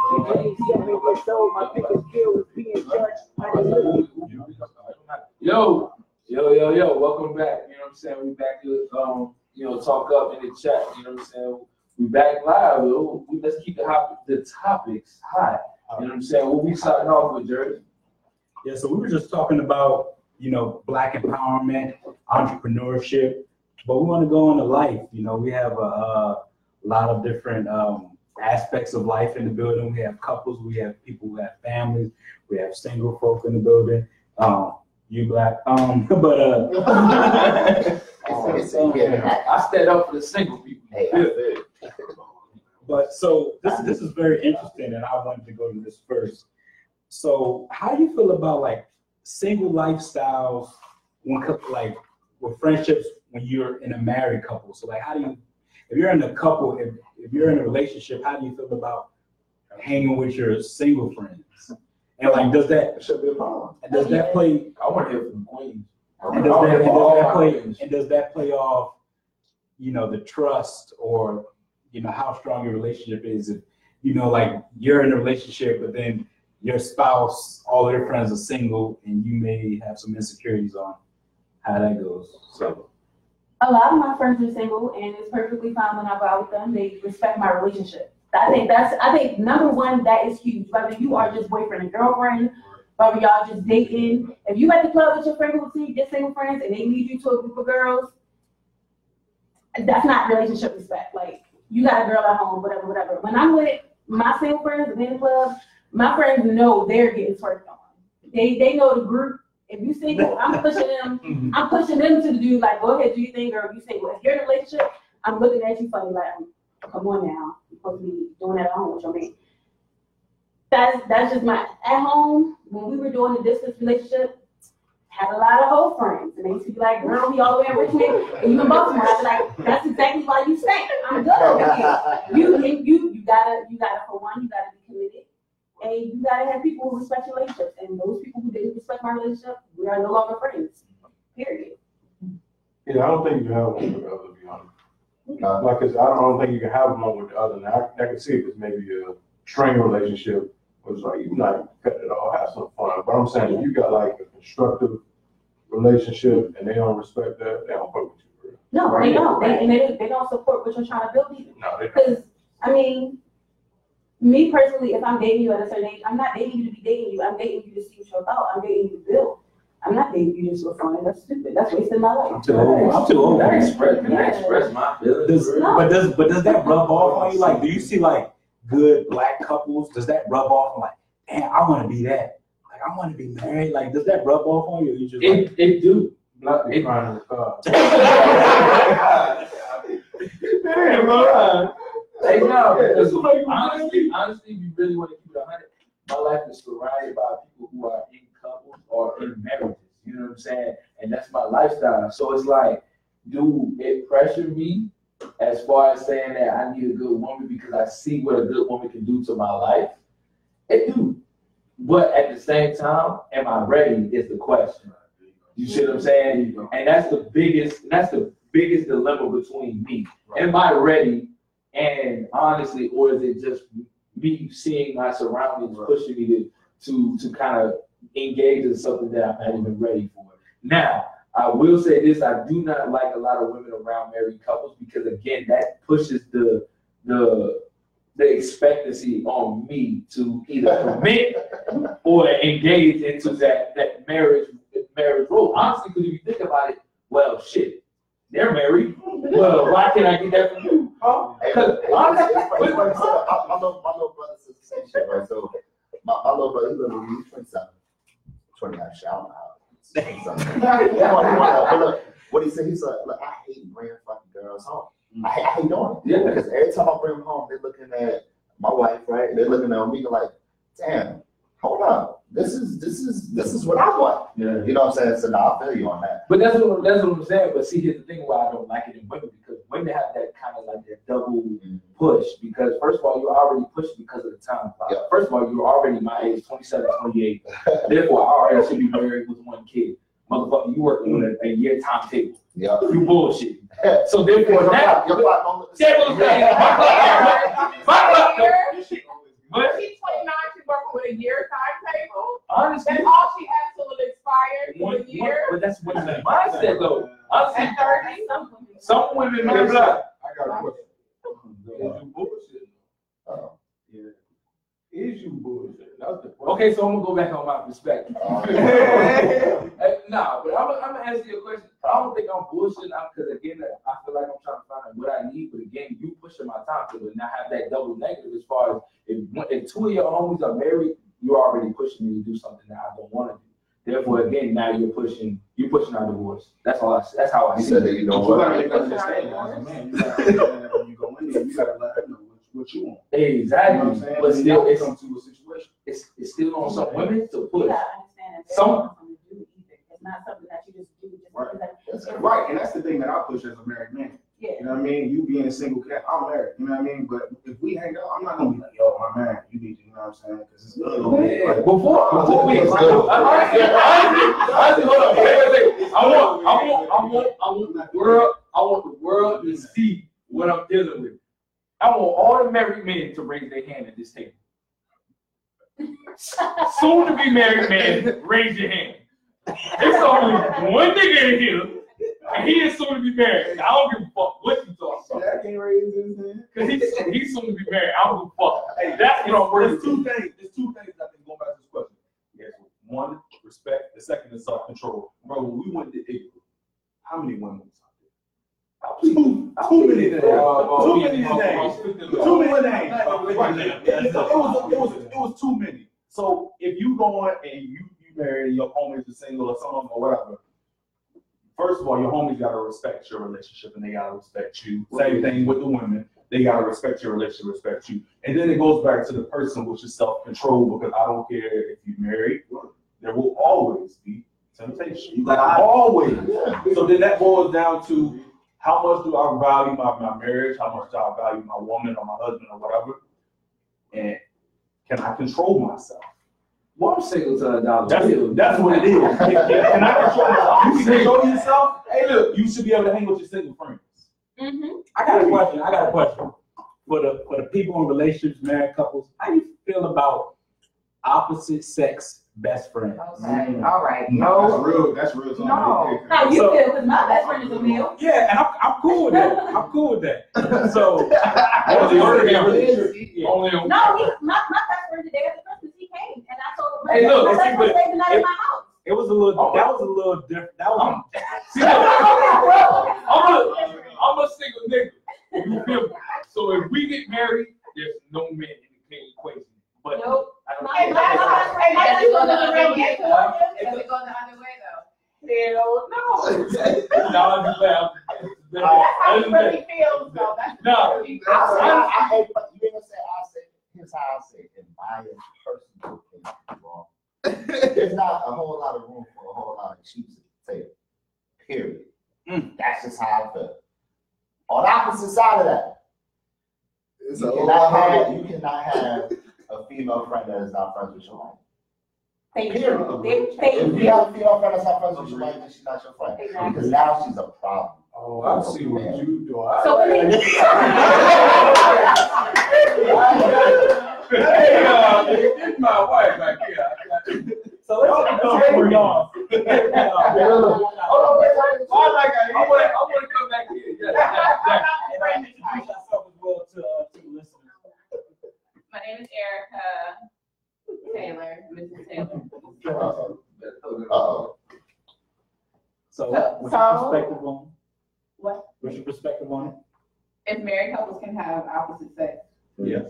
Yo, yo, yo, yo, welcome back. You know what I'm saying? We back to, um, you know, talk up in the chat. You know what I'm saying? We back live. yo. We- Let's keep the hop, the topics hot. You know what I'm saying? What we starting off with, Jerry? Yeah, so we were just talking about, you know, black empowerment, entrepreneurship, but we want to go into life. You know, we have a, a lot of different um, aspects of life in the building. We have couples, we have people who have families, we have single folk in the building. Um, you black, um, but uh, I stand up for the single people. But so this this is very interesting, and I wanted to go to this first. So how do you feel about like single lifestyles when like with friendships when you're in a married couple? So like how do you if you're in a couple if, if you're in a relationship, how do you feel about hanging with your single friends? And like does that should be a problem. and does that play I want to hear from Queens. and does that, and does that play and does that play off, you know, the trust or you know how strong your relationship is if you know like you're in a relationship but then your spouse, all their friends are single and you may have some insecurities on how that goes. So A lot of my friends are single and it's perfectly fine when I go out with them. They respect my relationship. I think that's, I think number one, that is huge, whether you are just boyfriend and girlfriend, whether y'all just dating, if you at the club with your friend group, see, just single friends, and they lead you to a group of girls, that's not relationship respect, like, you got a girl at home, whatever, whatever. When I'm with my single friends in the club, my friends know they're getting twerked on. They, they know the group, if you single, I'm pushing them, mm-hmm. I'm pushing them to do like, go ahead, do your thing, girl, if you single. If you're in a relationship, I'm looking at you funny, like, um, come on now, you're supposed to be doing that at home with your man. That's, that's just my, at home, when we were doing the distance relationship, had a lot of whole friends, and they used to be like, girl, we all the way in Richmond, and you in Baltimore, I'd be like, that's exactly why you stay, I'm good over here. You, you, you, you gotta, you gotta, for one, you gotta be committed, and you gotta have people who respect your relationships, and those people who didn't respect my relationship, we are no longer friends, period. Yeah, I don't think you can have one with the other, to be honest. Mm-hmm. Uh, like, 'cause I don't, I don't think you can have one with the other. Now, I, I can see if it's maybe a string relationship, where it's like, you not cut it all, have some fun. But I'm saying, if you got like a constructive relationship and they don't respect that, they don't fuck with you. No, they don't, they, and they, they don't support what you're trying to build either. No, they don't. Because, I mean, me personally, if I'm dating you at a certain age, I'm not dating you to be dating you. I'm dating you to see what you're about. I'm dating you to build. I'm not dating you just for fun. That's stupid. That's wasting my life. I'm too old. I'm too old. I express, can I express my feelings? Does, but does but does that rub off on you? Like, do you see like good black couples? Does that rub off? Like, man, I want to be that. Like, I want to be married. Like, does that rub off on you? Or you just like, It, it do. Not the crying in the car. Damn, bro. Hey, no, because honestly, honestly, if you really want to keep it a hundred, my life is surrounded by people who are in couples or in marriages. You know what I'm saying? And that's my lifestyle. So it's like, do it pressure me as far as saying that I need a good woman because I see what a good woman can do to my life? It do. But at the same time, am I ready is the question. You see what I'm saying? And that's the biggest, that's the biggest dilemma between me. Am I ready? And honestly, or is it just me seeing my surroundings pushing me to to to kind of engage in something that I'm not even ready for? Now, I will say this: I do not like a lot of women around married couples because again, that pushes the the the expectancy on me to either commit or engage into that that marriage marriage role. Honestly, because if you think about it, well, shit, they're married. Well, why can't I get that from you? Huh? Because hey, honestly, it's funny, funny, so my, my little, my little brother says the same shit, right? So my, my little brother, he's little, he's twenty-seven. Twenty-nine, shit, I don't know how. He wanna- he wanna- but look, What he said, he said, look, I hate bringing fucking girls home. I hate, I hate doing it. Yeah. Because every time I bring them home, they're looking at my wife, right? They're looking at me like, damn, hold on. This is, this is, this is what I want. Yeah. You know what I'm saying? So now I feel you on that. But that's what that's what I'm saying. But see, here's the thing why I don't like it in women because women have that kind of like that double push. Because first of all, you're already pushed because of the time. clock. Yeah. First of all, you're already my age, 27, 28. Therefore, I already should be married with one kid. Motherfucker, you working on a, a year timetable. Yeah. You bullshit. So therefore, Your now, clock- your clock don't look the That's same. what I'm. My clock- my clock But She's twenty-nine, she's working with a year timetable. honestly, That's all she has till it expires for one, a year. but that's what the mindset though. Honestly, At thirty, some women may be I got a question. Is you bullshit? Yeah. Is you bullshit? That's the question. okay, so I'm gonna go back on my perspective. Hey, nah, but I'm, I'm gonna answer your question. I don't think I'm bullshitting because again, I feel like I'm trying to find what I need. But again, you pushing my time to it, and I have that double negative as far as if, if two of your homies are married, you're already pushing me to do something that I don't want to do. Therefore, again, now you're pushing, you're pushing our divorce. That's all. I, that's how I You see said that it. you know But you gotta what? make that understanding as a man. You gotta understand when you go in there, you gotta let her know what, what you know what I'm Exactly, saying? but still, it's come to a situation. it's it's still on some women to You push. gotta understand that. Some- Some. Something to do either. It's not something that you just do just Right. because. That's Right, and that's the thing that I push as a married man. Yeah. You know what I mean? You being a single cat, I'm married. You know what I mean? But if we hang out, I'm not gonna be like, yo, my man, you need to, you know what I'm saying? Because it's good. Yeah, Like, Before, before we, It's honestly, good. honestly, honestly, hold on, wait, wait, wait. I want, I want, I want, I want the world, I want the world to see what I'm dealing with. I want all the married men to raise their hand at this table. Soon to be married men, raise your hand. There's only one nigga in here, and he is soon to be married. I don't give a fuck what you talking about. Jack ain't raising his hand. Cause He's, he's soon to be married. I don't give a fuck. Hey, that's what I'm worried There's two things, there's two things I think going back to this question. Yes, one, respect, the second is self-control. Bro, when we went to Igloo, how many women was out there? Too, too many names. Too many names. Too many names. It was, it was, it was too many. So if you going and you, you marry your homies are single or something or whatever, first of all, your homies gotta respect your relationship and they gotta respect you. Same thing with the women. They gotta respect your relationship, respect you. And then it goes back to the person, which is self-control, because I don't care if you're married, there will always be temptation. Like Always. So then that boils down to how much do I value my, my marriage? How much do I value my woman or my husband or whatever? And can I control myself? Well, I'm single to a dollar. That's, bill. that's what it is. Can, can- can I control myself? You can control yourself? Hey, look, you should be able to hang with your single friends. Mm-hmm. I got a question. I got a question for the for the people in relationships, married couples. How do you feel about opposite sex best friend. Okay, mm. all right. That's real, that's real. talk. No. How you So- feel, because my best friend is a male. Yeah, and I'm, I'm cool with that. I'm cool with that. So Only on Yeah. Only on. No, he, my, my best friend today after Christmas, he came, and I told him, Hey, look, my see, best friend but stayed the night in it- my house. it was a little. That was a little different. That was. See, look, I'm a, I'm a single nigga. You feel me? So if we get married, there's no man in the equation. But Nope. I don't My- my- my- hey, my- does it go the other way? Does it go the other way though? Hell no. No, I'm just laughing. That's how he really feels though. That's No. how he I feels. I, I, but you ain't gonna say I say, here's how I say, it, in my personal opinion, wrong. There's not a whole lot of room for a whole lot of cheap potato. Period. That's just how I feel. On the opposite side of that, It's you a cannot have, whole you cannot have a female friend that is not friends with your wife. Thank Period. you. They- Thank If you you. have a female friend that's not friends with your wife, then she's not your friend. Exactly. Because now she's a problem. Oh, I see what you do. I- So let me- Hey, uh, this my wife back here. So let's let's bring it on. Hold on, wait, wait. I like, I I wanna, I wanna come back here. Yeah, yeah, yeah. And I introduce ourselves as well to uh, to the listeners. My name is Erica Taylor, Mrs. Taylor. Uh-oh. Uh-oh. So So- what's your so- perspective on? What? What's your perspective on it? If married couples can have opposite sex. Yes.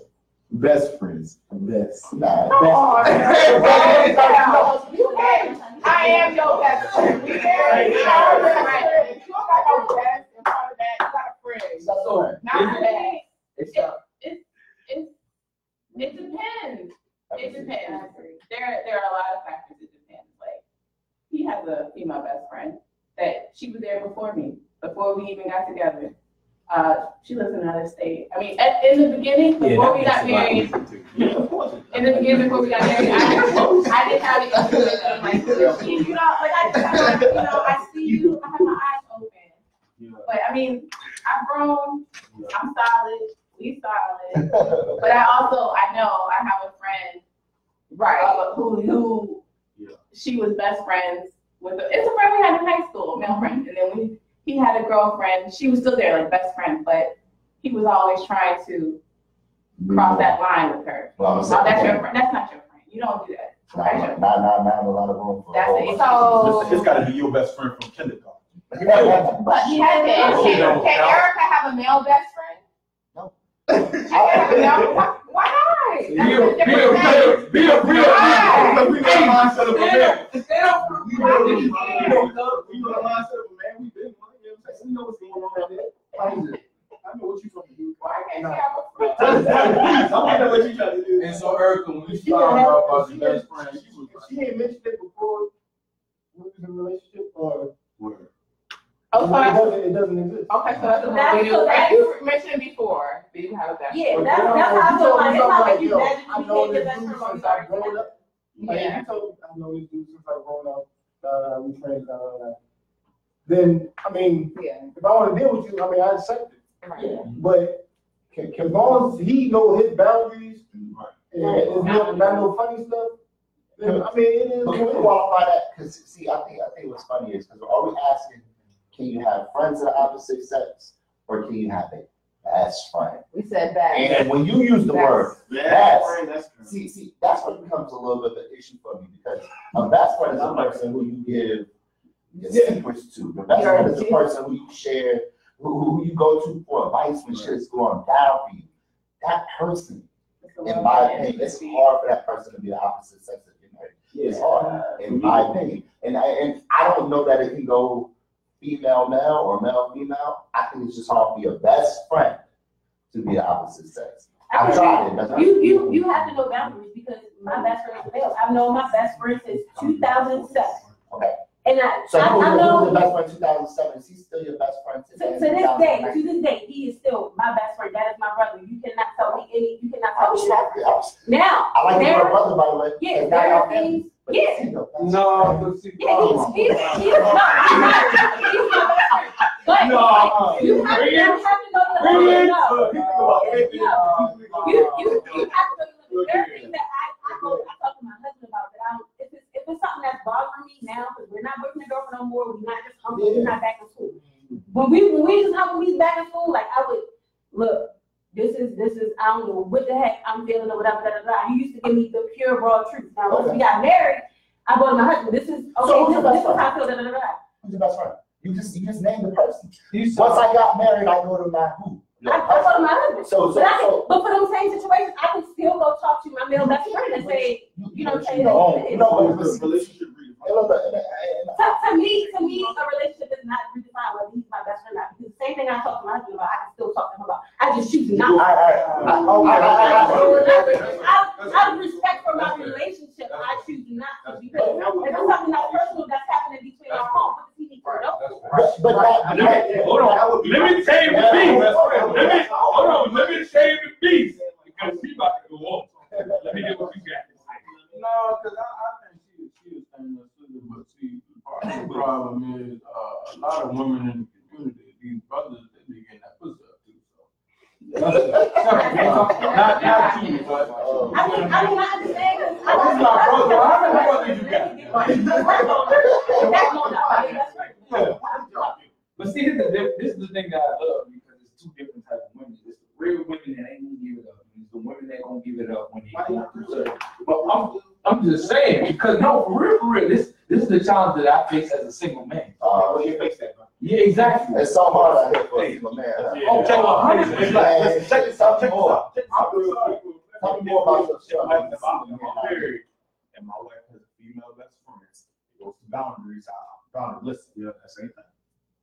Best friends, best. Nah. Oh, You can. I am your best friend. We married. You know, right. If you don't got no best in front of that, you got a friend. So, Not that. It's It, it, it, it depends. It depends. There, there are a lot of factors. It depends. Like, he has a female best friend that she was there before me, before we even got together. Uh, she lives in another state. I mean, at, in the beginning, before we got married, in the beginning, before we got married, I, I didn't have the issue with them. Like, she, you know, like I just, have, like, you know, I see you, I have my eyes open. But I mean, I've grown. I'm solid. We solid. But I also, I know I have a friend, right, who who she was best friends with. A, it's a friend we had in high school, a male friend, and then we he had a girlfriend. She was still there, like best friend, but he was always trying to cross that line with her. Well, I'm Oh, saying- that's your friend. That's not your friend. You don't do that. That's your Not, not, not a lot of room for. a That's whole it. bunch It's, it's gotta be your best friend from kindergarten. But he had to. Can, can Erica have a male best friend? No. She can have a male. Why, why not? Be That's a, a be a different thing. real, be a real. Right. We know the mindset of a man. Stand up. We know the, we know, we know the mindset of a man. We've been one. You know what I'm saying? We know what's going on out there. How is it? I know what you're trying to do. Why can't she have a friend? I want to know what you're trying to do. And so Erica, when you She found didn't out have- about she your best didn't- friend, she- you was She ain't mentioned it before we was in a relationship or. Oh, It so doesn't, it doesn't exist. Okay, so that's the That's- one you, that's- you mentioned before. Do you have that? Yeah, But that's, then that's I'm- how I feel like, it's not like you yo, magically I know became the this best dude friend since I've started grown up. Like, Yeah. you told me, I know this dude since I've grown up, uh, we friends, uh, then, I mean, Yeah. if I wanna deal with you, I mean, I accept it. Right. But can, can long as he know his boundaries and it's not, not no funny stuff, then, I mean, it is. But can we qualify that? Because see, I think I think what's funny is because we're always asking, can you have friends of the opposite sex, or can you have a best friend. We said that. And when you use the word Best best, friend, that's see, see, that's what becomes a little bit of an issue for me because a best friend is a person who you give your secrets to. The best friend is a person who you share, who, who you go to for advice when shit's going down for you. That person, in my opinion, it's hard for that person to be the opposite sex of your married. It's hard, in my opinion. And I, and I don't know that it can go female male or male female. I think it's just hard for your best friend to be the opposite sex. I've tried it. You, you, you have to know boundaries because my best friend is male. I've known my best friend since two thousand seven. Okay. And I, So I, who, I know, the best friend two thousand seven? Is he still your best friend to, today? to this day, to this day, he is still my best friend. That is my brother. You cannot tell me any, you cannot I tell me. I respect Now, I like there, your brother, by the way. yeah, there are things, yeah. it's your best No, but see, Yeah, he's, he's, he's not, he's not, he's best friend. But No. you have to, you have to know the Bring other it. no. Look, think about it. No. You, you, you have to, everything that I, I go, I talk to my husband about, that I, don't- if it's, if it's something that's bothering me now, because we're not boyfriend and girlfriend no more, we're not just humping, we're not back in school. When we, when we just humping, we back in school, like, I would, look, this is, this is, I don't know what the heck I'm feeling or whatever, da, da, da. He used to give me the pure raw truth. Now, once we got married, I go to my husband, this is, So who's this, your best is how I feel, da, da, da, da. Who's your best friend? You just, you just named the person. He's Once I got married, I go to my who? I, I go to my husband. So, so, But I, so. but for those same situations, I can still go talk to my male best friend and say, you know, say, No, that- no, but the see, relationship and look, and- and- To, to me, to me, a relationship is not redefined whether he's my best friend or not. Because the same thing I talk to my husband about, I can still talk to him about. I just choose not. I, I, oh, I, I, Out, out of respect for my relationship, I choose not to because if it's something that's personal that's happening between our homes, what does he need to know? But, but that, Let me- Hold on, let me tell the beast. Let me, hold on, let me tell the beast, because she about to go off. Let me hear what you got. No, cause I, I think she, was she is the problem is, uh, a lot of women in the community, these brothers, they be getting that pussy up too, so. Not, not you, but. I mean, I mean, I understand. 'cause I- he's my brother. How many brothers you got? That's more not my best friend. But see, this is, the, this is the thing that I love because it's two different types of women. It's the real women that ain't gonna give it up. and It's the women that gonna give it up when they go. But I'm, I'm just saying because no, for real, for real, this this is the challenge that I face as a single man. uh, Well, you face that, man. Yeah, exactly. it's so hard out here for a single man. Oh, check out hundred percent. check this out, check this out. I'm real quick. Tell me more about yourself. Like, if I'm if I'm married and my wife has a female best friend, it goes to boundaries, I, boundaries, listen, Yeah, that's the same thing.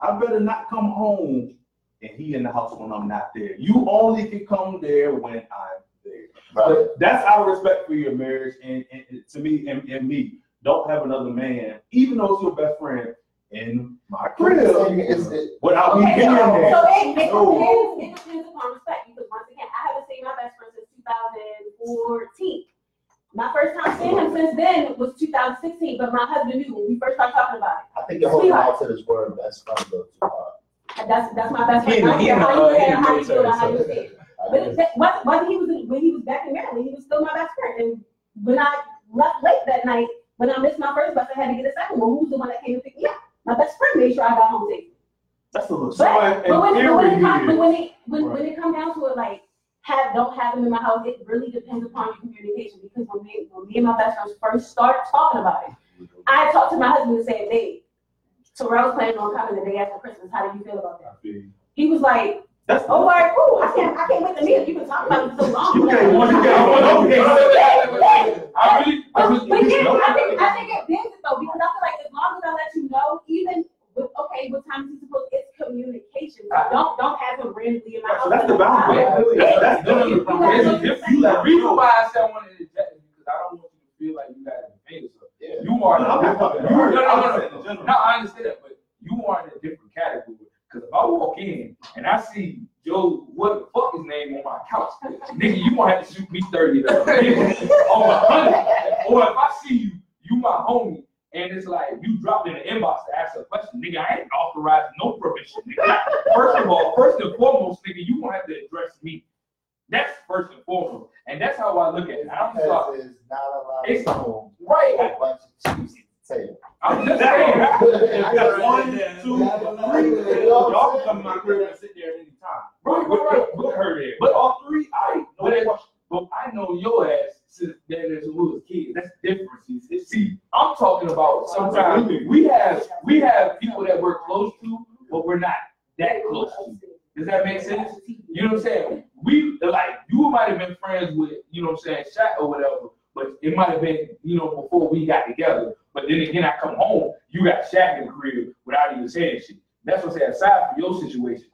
I better not come home and he in the house when I'm not there. You only can come there when I'm there. Right. But that's our respect for your marriage and, and, and to me and, and me. Don't have another man, even though it's your best friend, in my crib It's, it, without me being there. so it, it No. depends, it depends upon respect, because once again, I haven't seen my best friend since two thousand fourteen. My first time seeing him since then was two thousand sixteen, but my husband knew when we first started talking about it. I think you're holding on to this word best friend a little too hard. that's, that's my best friend. in the- he I in don't the, care uh, how he in the you feel, or how you military, feel. But mean, that- whether he was, in- when he was back in Maryland, he was still my best friend. And when I left late that night, when I missed my first bus, I had to get a second one. Who's the one that came to pick me up? My best friend made sure I got home safe. That's a little. But, but when, it comes, but it, when it, when, when it comes down to it, like, have, don't have them in my house, it really depends upon your communication, because when me, when me and my best friends first started talking about it, I talked to my husband and said, babe, Terrell's planning on coming the day after Christmas, how do you feel about that? He was like, That's oh, all right, cool, I can't, I can't wait to meet him, you've been talking about it so long. You can't, you can't, okay. I really, I But, really, but you yeah, know, I think, I think it bends it though, because I feel like as long as I let you know, even with, okay, what time is he supposed, it's communication. Don't, don't have him randomly in my house. So that's the boundary. Yeah. That's, that's the no, boundary. no, if you, the reason why I said I wanted to inject is because I don't want you to feel like you got to defend yourself. Yeah. You are, I'm not talking to you, her. no, no, I'm no, no, no, I understand that, but you are in a different category. Because if I walk in and I see Joe, what the fuck is his name on my couch, nigga, you gonna have to shoot me thirty dollars on a hundred. Or if I see you, you my homie, and it's like you dropped in the inbox to ask a question, nigga, I ain't authorized no permission, nigga. First of all, first and foremost, nigga, you gonna have to address me. That's first and foremost, and that's how I look at it. I'm sorry. There's not a lot of It's- Right. Taylor. I'm just saying. I got one, two, three. Y'all can come to my crib and sit there anytime. any. Right, right, right. With her there. But all three, I know that. But I know your ass since then as a little kid. That's different. See, I'm talking about sometimes we have we have people that we're close to, but we're not that close to. Does that make sense? You know what I'm saying? We like you might have been friends with, you know what I'm saying, Shaq or whatever, but it might have been, you know, before we got together. But then again, I come home, you got Shaq in the crib without even saying shit. That's what I'm saying, aside from your situation.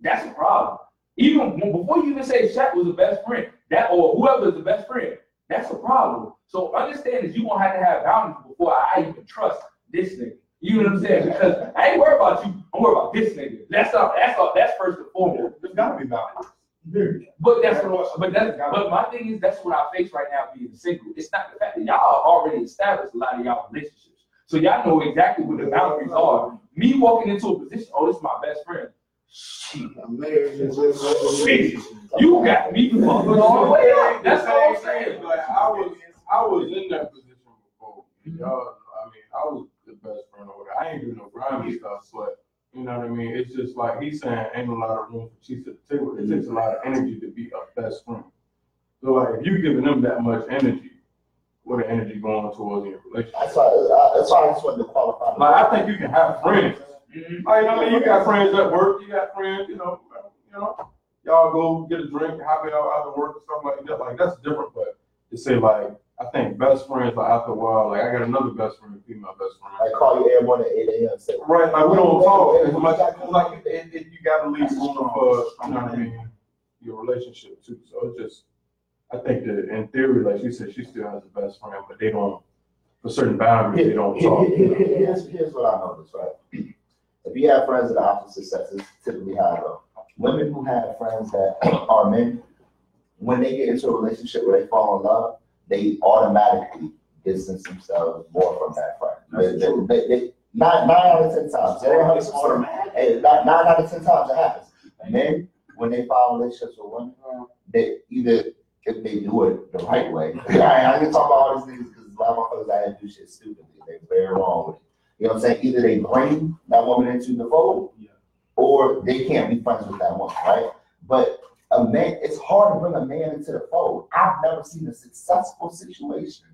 That's a problem. Even before you even say Shaq was the best friend, that or whoever is the best friend, that's a problem. So understand that you gonna have to have boundaries before I even trust this nigga. You know what I'm saying? Because I ain't worried about you. I'm worried about this nigga. That's all. That's all. That's first and foremost. There's gotta be boundaries. But that's what. But that's. But my thing is, that's what I face right now being single. It's not the fact that y'all already established a lot of y'all relationships, so y'all know exactly what the boundaries are. Me walking into a position, oh, this is my best friend. Shit. Shit. You got me fucking all the way up. That's all I'm saying. Like, I was, I was in that position before. Y'all, I mean, I was the best friend over there. I ain't doing no grimy stuff, but you know what I mean? It's just like he's saying, ain't a lot of room for cheats at the table. It takes a lot of energy to be a best friend. So like, if you giving them that much energy, what the energy going towards in your relationship? That's why, uh, that's why I just wanted to qualify. Like, I think you can have friends. Like, I mean, you got friends at work, you got friends, you know, you know, y'all go get a drink, happy out after work or something like that. Like, that's different, but to say like, I think best friends, like after a while, like I got another best friend, female best friend. I call you every morning at eight AM. say, Right, like we don't talk, it's like, it's like, it, it, you gotta leave room for, you know what I mean, your relationship too, so it's just, I think that in theory, like she said, she still has a best friend, but they don't, for certain boundaries, they don't talk. Here- here- here- Here's, here's what I noticed, right? If you have friends of the opposite sex, it's typically how goes. Women who have friends that are men, when they get into a relationship where they fall in love, they automatically distance themselves more from that friend. They, they, they, they- nine, nine out of ten times. They don't have to automatic. Nine, nine out of ten times it happens. Men, when they file relationships with women, they either if they do it the right way. I, I can talk about all these things because a lot of motherfuckers out here do shit stupidly. They're very wrong with it. You know what I'm saying? Either they bring that woman into the fold, or they can't be friends with that woman, right? But a man, it's hard to bring a man into the fold. I've never seen a successful situation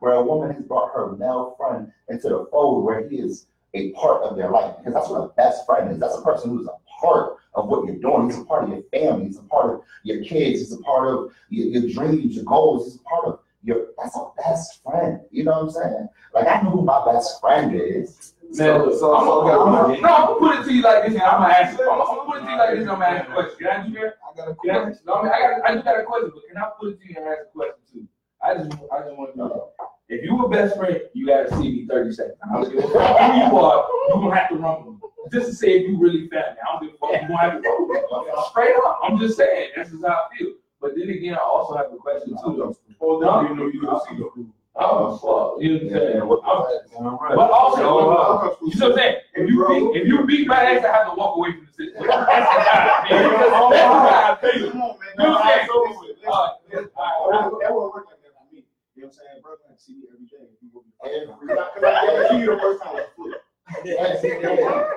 where a woman has brought her male friend into the fold where he is a part of their life. Because that's what a best friend is. That's a person who's a part of what you're doing. He's a part of your family. He's a part of your kids. He's a part of your, your dreams, your goals. He's a part of your, that's a best friend. You know what I'm saying? Like, I know who my best friend is. Man, look, so, I'm so, gonna, I'm gonna, no, I'm gonna put it to you like this, and I'm gonna ask you. I'm gonna put it to you like this, and I'm gonna ask a question. Can I do that? I got a Can I, no, I mean, I got, I just got a question, but can I put it to you and ask a question too? I just, I just want to know. If you a best friend, you gotta see me thirty seconds. I don't give a fuck who you are. You gonna have to run with me. Just to say if you really family. I don't give a fuck. You gonna have to run with me. Straight up. I'm just saying. This is how I feel. But then again, I also have a question too. Oh, then you know you don't see the. Oh, fuck. You know what I'm saying? I'm- Alright. But also, you know what I'm saying? If you beat, if you beat my ass, I have to walk away from the situation. That's how I feel. That's how I feel. Come on, man. You know what I'm saying? It's over with. All right, That all right. that won't work like that for me. You know what I'm saying? Brother, I see you every day. If you will be- Every- Cause I I see you the first time. like, flip. I'm. You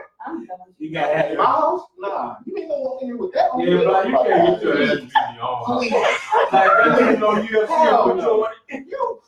gotta have my house? Nah, you ain't gonna walk in here with that. on Yeah, you. but you can't get your ass beat in your own house. Like, that nigga know UFC Hell with no. your.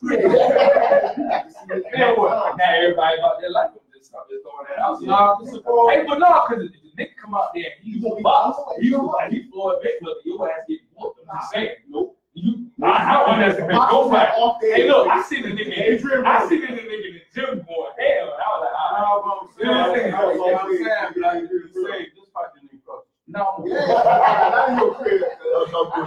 Man, what? Now everybody about their life. I'm just, I'm just throwing that out. Nah, this is for- Hey, but no, because the nigga come out there and he's a box. He's like, he's Floyd Mayweather. Your ass get whooped. I'm just saying. Nope. You, I, I don't understand. Go back. Hey, look, I see the nigga. Adrian I see the nigga in the gym going hell. And I was like, ah, Nah, but I'm saying, You know what I'm saying? that's what I'm saying, like, you say, just fight the nigga. No. Yeah, not in your crib.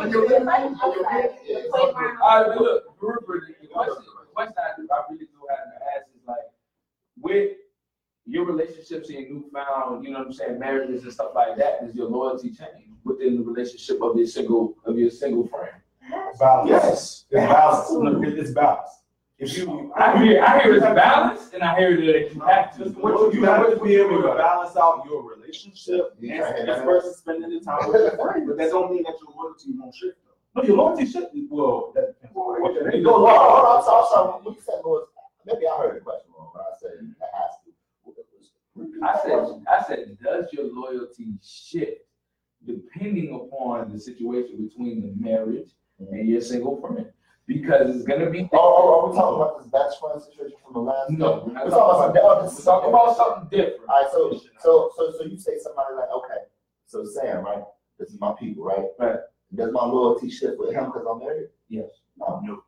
In your living room, in your bed. Yeah, it's all good. All right, but look, Rupert, the question, the question I, do- I really do have to ask is like, with your relationships and your newfound, you know what I'm saying, marriages and stuff like that, does your loyalty change within the relationship of your single, of your single friend? Balance. Yes. It's balance. Look, it's balance. If you, I hear, I hear it's balanced, and I hear that you have to. what you have to be able to balance out your relationship Yeah. and and versus spending the time with your friend. But that don't mean that your loyalty won't shift though. No, your loyalty should, well, that depends. What the Hold on, hold on, I'm sorry, I'm sorry. When you said Lord, maybe I heard the question wrong, but I said has to. I said, I said, does your loyalty shift depending upon the situation between the marriage and you're single friend? because it's gonna be. Oh, oh, oh are we talking about this best friend situation from the last? No, We're talking about something, oh, this Let's is talk about something different. All right, so, so, so, so you say somebody like, okay, so Sam, right, this is my people, right? Right. Does my loyalty shift with him because I'm married? Yes. No. No.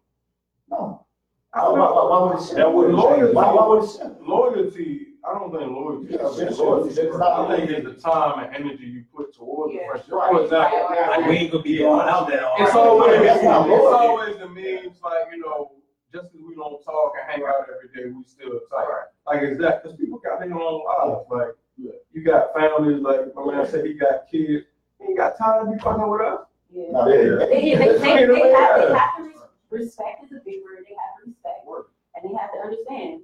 No. I don't Why, know. why, why would it shift? That would loyalty. Why, why would it shift? Loyalty, I don't think loyalty. Yeah, is it's loyalty, it's not- I think it's the time and energy you put towards the Yeah. person. Right. For example, Like, we ain't gonna be going out there. all It's right. always, That's it's not loyalty. always the memes, like, you know, just because we don't talk and hang out every day, we still talk. Like, it's that, because people got their own lives, like, you got families, like, my man said he got kids, he ain't got time to be fucking with us. Yeah. No, they- They, they, they, That's they, the have, they have to, res- respect is a big word, they have to respect, work. and they have to understand.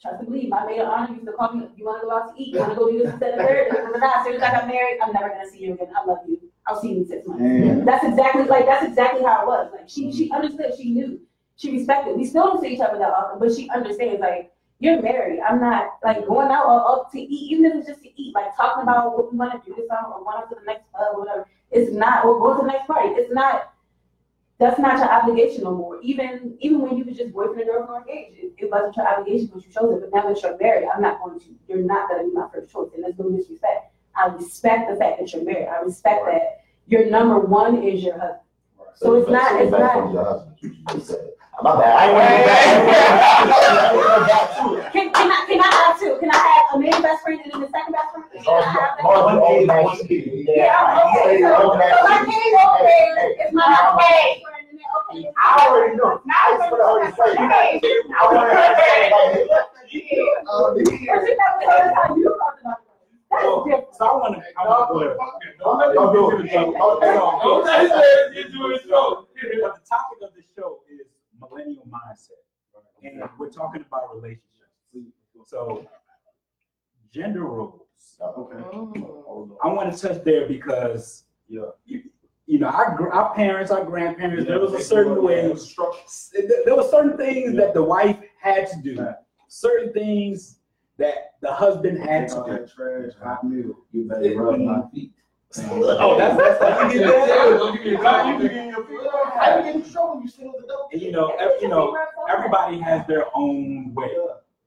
Trust and believe, my maid of honor used to call me, you wanna go out to eat, you wanna go do this instead of third, as soon as I got married, I'm never gonna see you again, I love you, I'll see you in six months. And That's exactly, like, that's exactly how it was, like, she, she understood, she knew, she respected, we still don't see each other that often, but she understands, like, you're married, I'm not, like, going out or up to eat, even if it's just to eat, like, talking about what we wanna do this summer, or going to the next club, or whatever, it's not, or going to the next party, it's not, that's not your obligation no more, even, even when you was just boyfriend and girlfriend or engaged, it, it wasn't your obligation, but you chose it, but now that you're married, I'm not going to, you're not gonna be my first choice, and there's no disrespect. I respect the fact that you're married, I respect that your number one is your husband. So it's not- it's not- your husband, you just said. My bad, I ain't want to go back to. Can, can I, can I have two? Can I have a main best friend and then the second best friend? Can I have that? Mark, you own my shit. Yeah, I'm okay. So, so I can't okay, it's my okay. Friend and then okay. I already know. I just wanna already say. I wanna say, like, But you never told us how you talked about it. That's So, different. so I wanna, I wanna go there. Don't do it. Okay, Don't say that, you do it, so. But the topic of the show is millennial mindset, and we're talking about relationships. So, gender roles. okay. I want to touch there because Yeah. You, know, our our parents, our grandparents, there was a certain way. There were certain things that the wife had to do, certain things that the husband had to do. trash, hot milk, you better rub my feet. Oh, that's that's how you get that. Don't give me a you get your I be in trouble, you still the dope. You know, you know, everybody has their own way.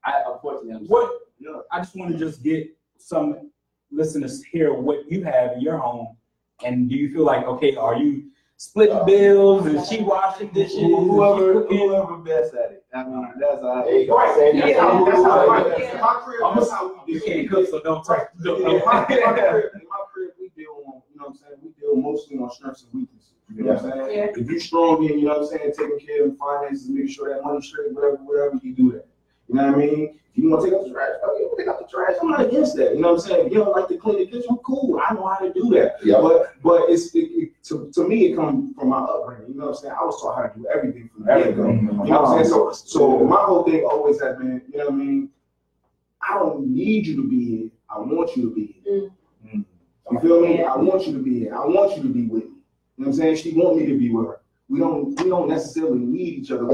I unfortunately, What Yeah. I just want to just get some listeners hear what you have in your home, and do you feel like okay? Are you splitting uh, bills? Is she washing dishes? Whoever, cooking? whoever best at it. I mean, that's how. There you go. Say it. That's how, that's how, Right. that's In how. my crib, that's how we You can't cook, so don't touch. In my, in my crib, in my crib, we deal on, you know what I'm saying, we deal mostly on strengths and weaknesses. You know what I'm saying? Yeah. If you're strong in, you know what I'm saying, taking care of finances, making sure that money straight, whatever, whatever, you do that. You know what I mean? If you wanna take out the trash, yeah, take out the trash, I'm not against that, you know what I'm saying? If you don't like to clean the kitchen, cool, I know how to do that. Yeah. But, but it's, it, it, to, to me, it comes from my upbringing, you know what I'm saying? I was taught how to do everything from the get-go. You know what I'm saying? So, so my whole thing always has been, you know what I mean? I don't need you to be here. I want you to be here. Mm. You feel me? I want you to be here. I want you to be with me. You know what I'm saying? She want me to be with her. We don't, we don't necessarily need each other.